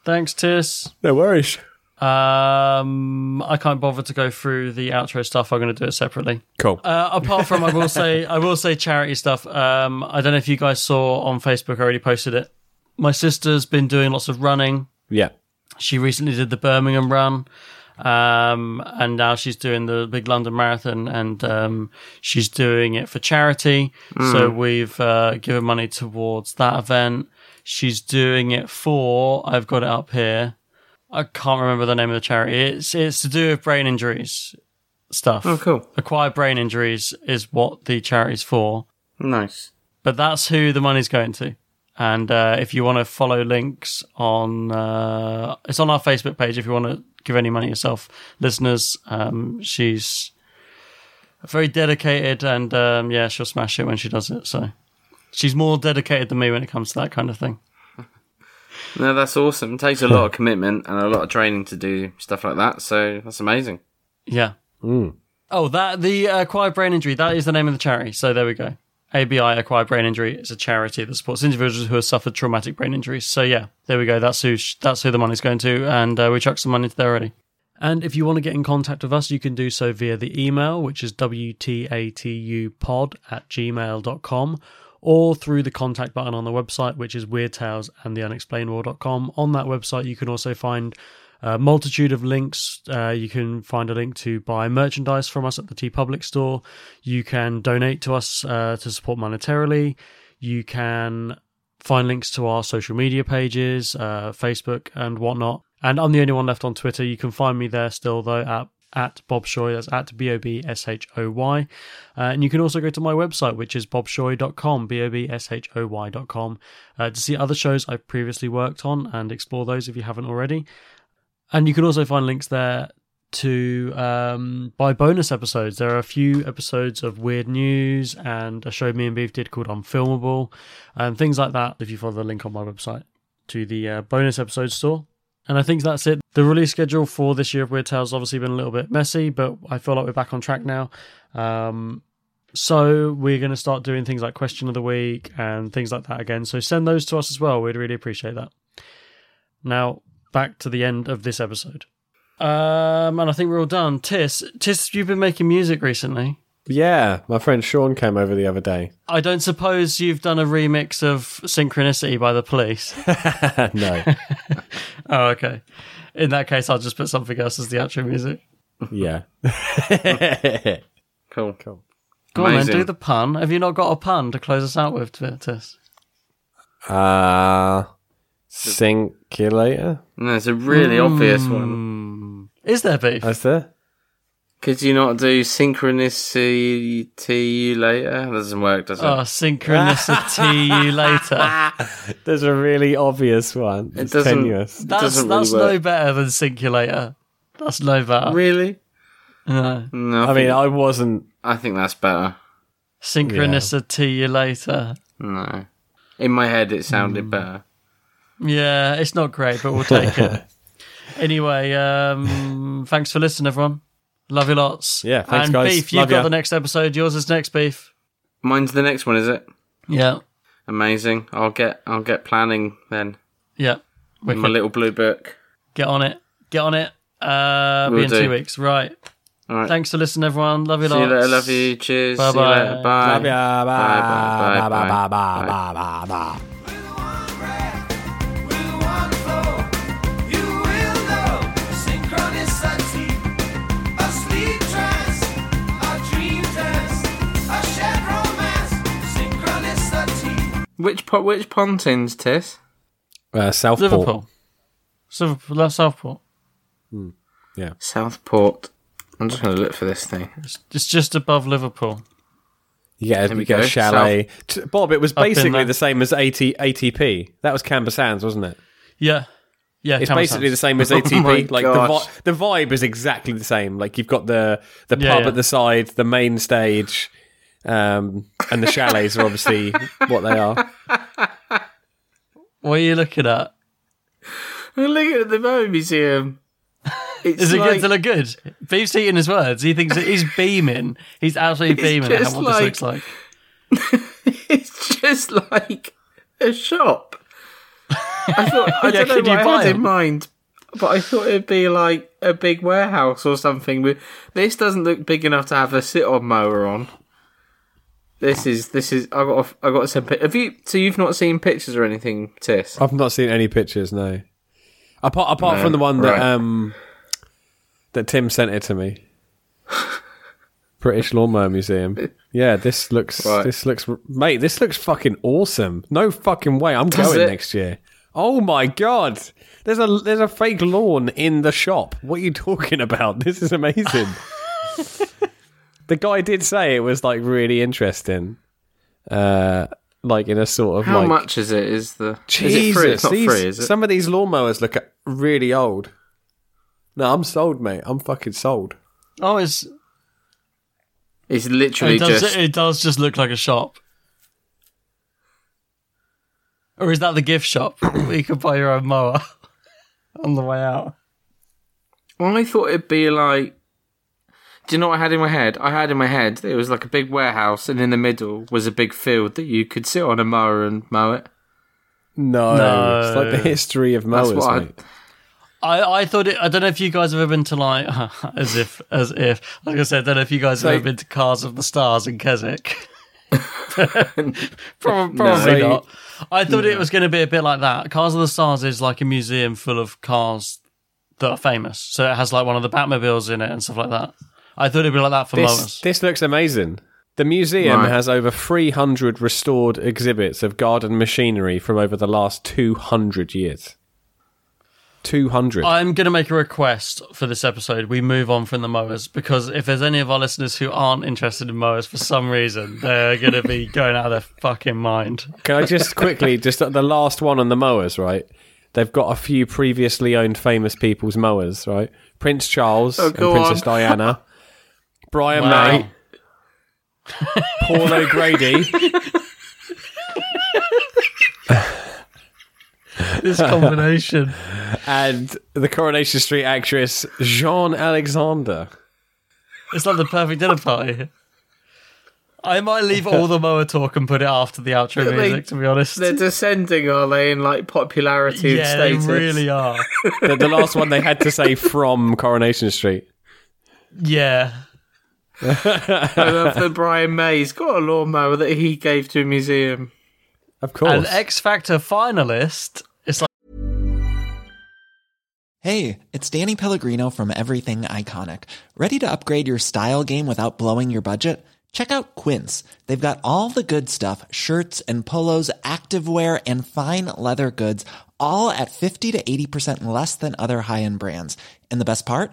Thanks, Tis. no worries. Um, I can't bother to go through the outro stuff. I'm going to do it separately. Cool. Uh, apart from, I will say, I will say charity stuff. Um, I don't know if you guys saw on Facebook. I already posted it. My sister's been doing lots of running. yeah, She recently did the Birmingham run, um, and now she's doing the big London marathon, and um, she's doing it for charity. So we've uh, given money towards that event. She's doing it for. I've got it up here. I can't remember the name of the charity. It's it's to do with brain injuries stuff. Oh, cool. Acquired brain injuries is what the charity's for Nice. but that's who the money's going to. And uh, if you want to follow links on, uh, it's on our Facebook page. If you want to give any money yourself, listeners, um, she's very dedicated, and um, yeah, she'll smash it when she does it. So she's more dedicated than me when it comes to that kind of thing. No, that's awesome. It takes a lot of commitment and a lot of training to do stuff like that. So that's amazing. Yeah. Oh, that the uh, acquired brain injury. That is the name of the charity. So there we go. ABI acquired brain injury is a charity that supports individuals who have suffered traumatic brain injuries. So yeah, there we go. That's who sh- that's who the money's going to, and uh, we chucked some money into there already. And if you want to get in contact with us, you can do so via the email, which is wtatupod at gmail.com, or through the contact button on the website, which is weirdtales.and.theunexplainable.com. On that website, you can also find a multitude of links. Uh, you can find a link to buy merchandise from us at the TeePublic store. You can donate to us uh, to support monetarily. You can find links to our social media pages, uh, Facebook and whatnot. And I'm the only one left on Twitter. You can find me there still though at at Bob Shoy. That's at B O B S H O Y. Uh, and you can also go to my website, which is bobshoy.com, B O B S H O Y.com, uh, to see other shows I've previously worked on and explore those if you haven't already. And you can also find links there to um, buy bonus episodes. There are a few episodes of Weird News and a show me and Beef did called Unfilmable and things like that if you follow the link on my website to the uh, bonus episode store. And I think that's it. The release schedule for this year of Weird Tales has obviously been a little bit messy, but I feel like we're back on track now. Um, so we're going to start doing things like question of the week and things like that again. So send those to us as well. We'd really appreciate that. Now back to the end of this episode. Um, and I think we're all done. Tis, Tis, you've been making music recently. Yeah. My friend Sean came over the other day. I don't suppose you've done a remix of Synchronicity by the Police. no, oh, okay. In that case, I'll just put something else as the outro music. yeah, Cool. cool. Go on then, Amazing. do the pun. Have you not got a pun to close us out with, Tis? Uh, Synculator. No, it's a really obvious Hmm. one. Is there beef? That's there. Could you not do synchronicity you later? That doesn't work, does it? Oh, synchronicity you later. There's a really obvious one. It's doesn't- tenuous. It That's doesn't really no better than Synculator. That's no better. Really? No. No, I, I mean, I wasn't. I think that's better. Synchronicity you later. No. In my head, it sounded better. Yeah, it's not great, but we'll take it. Anyway, um, thanks for listening, everyone. Love you lots. Yeah, thanks, and guys. Beef, you've Love got ya. the next episode. Yours is next, Beef. Mine's the next one, is it? Yeah, Amazing. I'll get I'll get planning then. yeah. In my little blue book. Get on it. Get on it. Uh, Will be in do. two weeks. Right. All right. Thanks for listening, everyone. Love you lots. See you later. Love you. Cheers. See you Bye-bye. later. Bye. Love ya. Bye, bye, bye, Bye, bye, bye, bye, bye, bye, bye. Which po- which pontins, Tiss? Uh, Southport. Liverpool. Liverpool, Southport. Southport. I'm just going to look for this thing. It's, it's just above Liverpool. Yeah, There we we get a go. chalet. T- Bob, it was Up basically the same as AT- ATP. That was Camber Sands, wasn't it? Yeah, yeah. It's Camel basically the same as Oh ATP. my like the, vi- the vibe is exactly the same. Like you've got the the Yeah, pub yeah. at the side, the main stage, um, and the chalets are obviously what they are. What are you looking at? I'm looking at the Mower Museum. It's Is it like, good to look good? Beef's eating his words. He thinks he's beaming. He's absolutely beaming at just what like- this looks like. It's just like a shop. I thought I Yeah, don't know could you what I buy had in mind, but I thought it'd be like a big warehouse or something. But this doesn't look big enough to have a sit-on mower on. This is this is I got I got some. Have you? So you've not seen pictures or anything, Tis? I've not seen any pictures. No, apart apart No, from the one that right. um that Tim sent it to me. British Lawnmower Museum. Yeah, this looks Right. this looks mate. This looks fucking awesome. No fucking way. I'm Does going it? next year. Oh my god. There's a there's a fake lawn in the shop. What are you talking about? This is amazing. the guy did say it was like really interesting. Uh like in a sort of How like much is it? Is the Jesus, is it free? It's not these, free, is it? some of these lawnmowers look really old. No, I'm sold, mate. I'm fucking sold. Oh, it's It's literally it does. just It does just look like a shop. Or is that the gift shop where you can buy your own mower on the way out? Well, I thought it'd be like. Do you know what I had in my head? I had in my head that it was like a big warehouse, and in the middle was a big field that you could sit on a mower and mow it. No, No. it's like the history of That's mowers, what I- mate. I, I thought it. I don't know if you guys have ever been to like, as if, as if, like I said, I don't know if you guys have So- ever been to Cars of the Stars in Keswick. probably probably So- not. I thought it was going to be a bit like that. Cars of the Stars is like a museum full of cars that are famous. So it has like one of the Batmobiles in it and stuff like that. I thought it'd be like that for This, mowers. this looks amazing. The museum Right. has over 300 restored exhibits of garden machinery from over the last 200 years. 200. I'm going to make a request for this episode. We move on from the mowers because if there's any of our listeners who aren't interested in mowers for some reason, they're going to be going out of their fucking mind. Can I just quickly, just the last one on the mowers, right? They've got a few previously owned famous people's mowers, right? Prince Charles Oh, and Princess on. Diana, Brian Wow. May, Paul O'Grady, This combination. and the Coronation Street actress Jean Alexander. it's like the perfect dinner party. I might leave all the mower talk and put it after the outro They- music, to be honest. They're descending, are they, in like popularity yeah, and they really are. The, the last one they had to say from Coronation Street. Yeah. I love that Brian May. He's got a lawnmower that he gave to a museum. Of course. An X Factor finalist. It's like, Hey, it's Danny Pellegrino from Everything Iconic. Ready to upgrade your style game without blowing your budget? Check out Quince. They've got all the good stuff shirts and polos, activewear, and fine leather goods, all at 50 to 80% less than other high end brands. And the best part?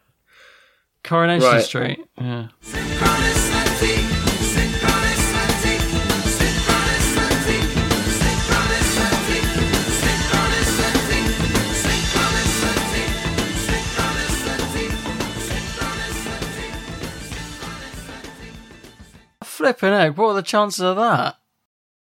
Coronation right. Street. Yeah. Flipping egg, what are the chances of that?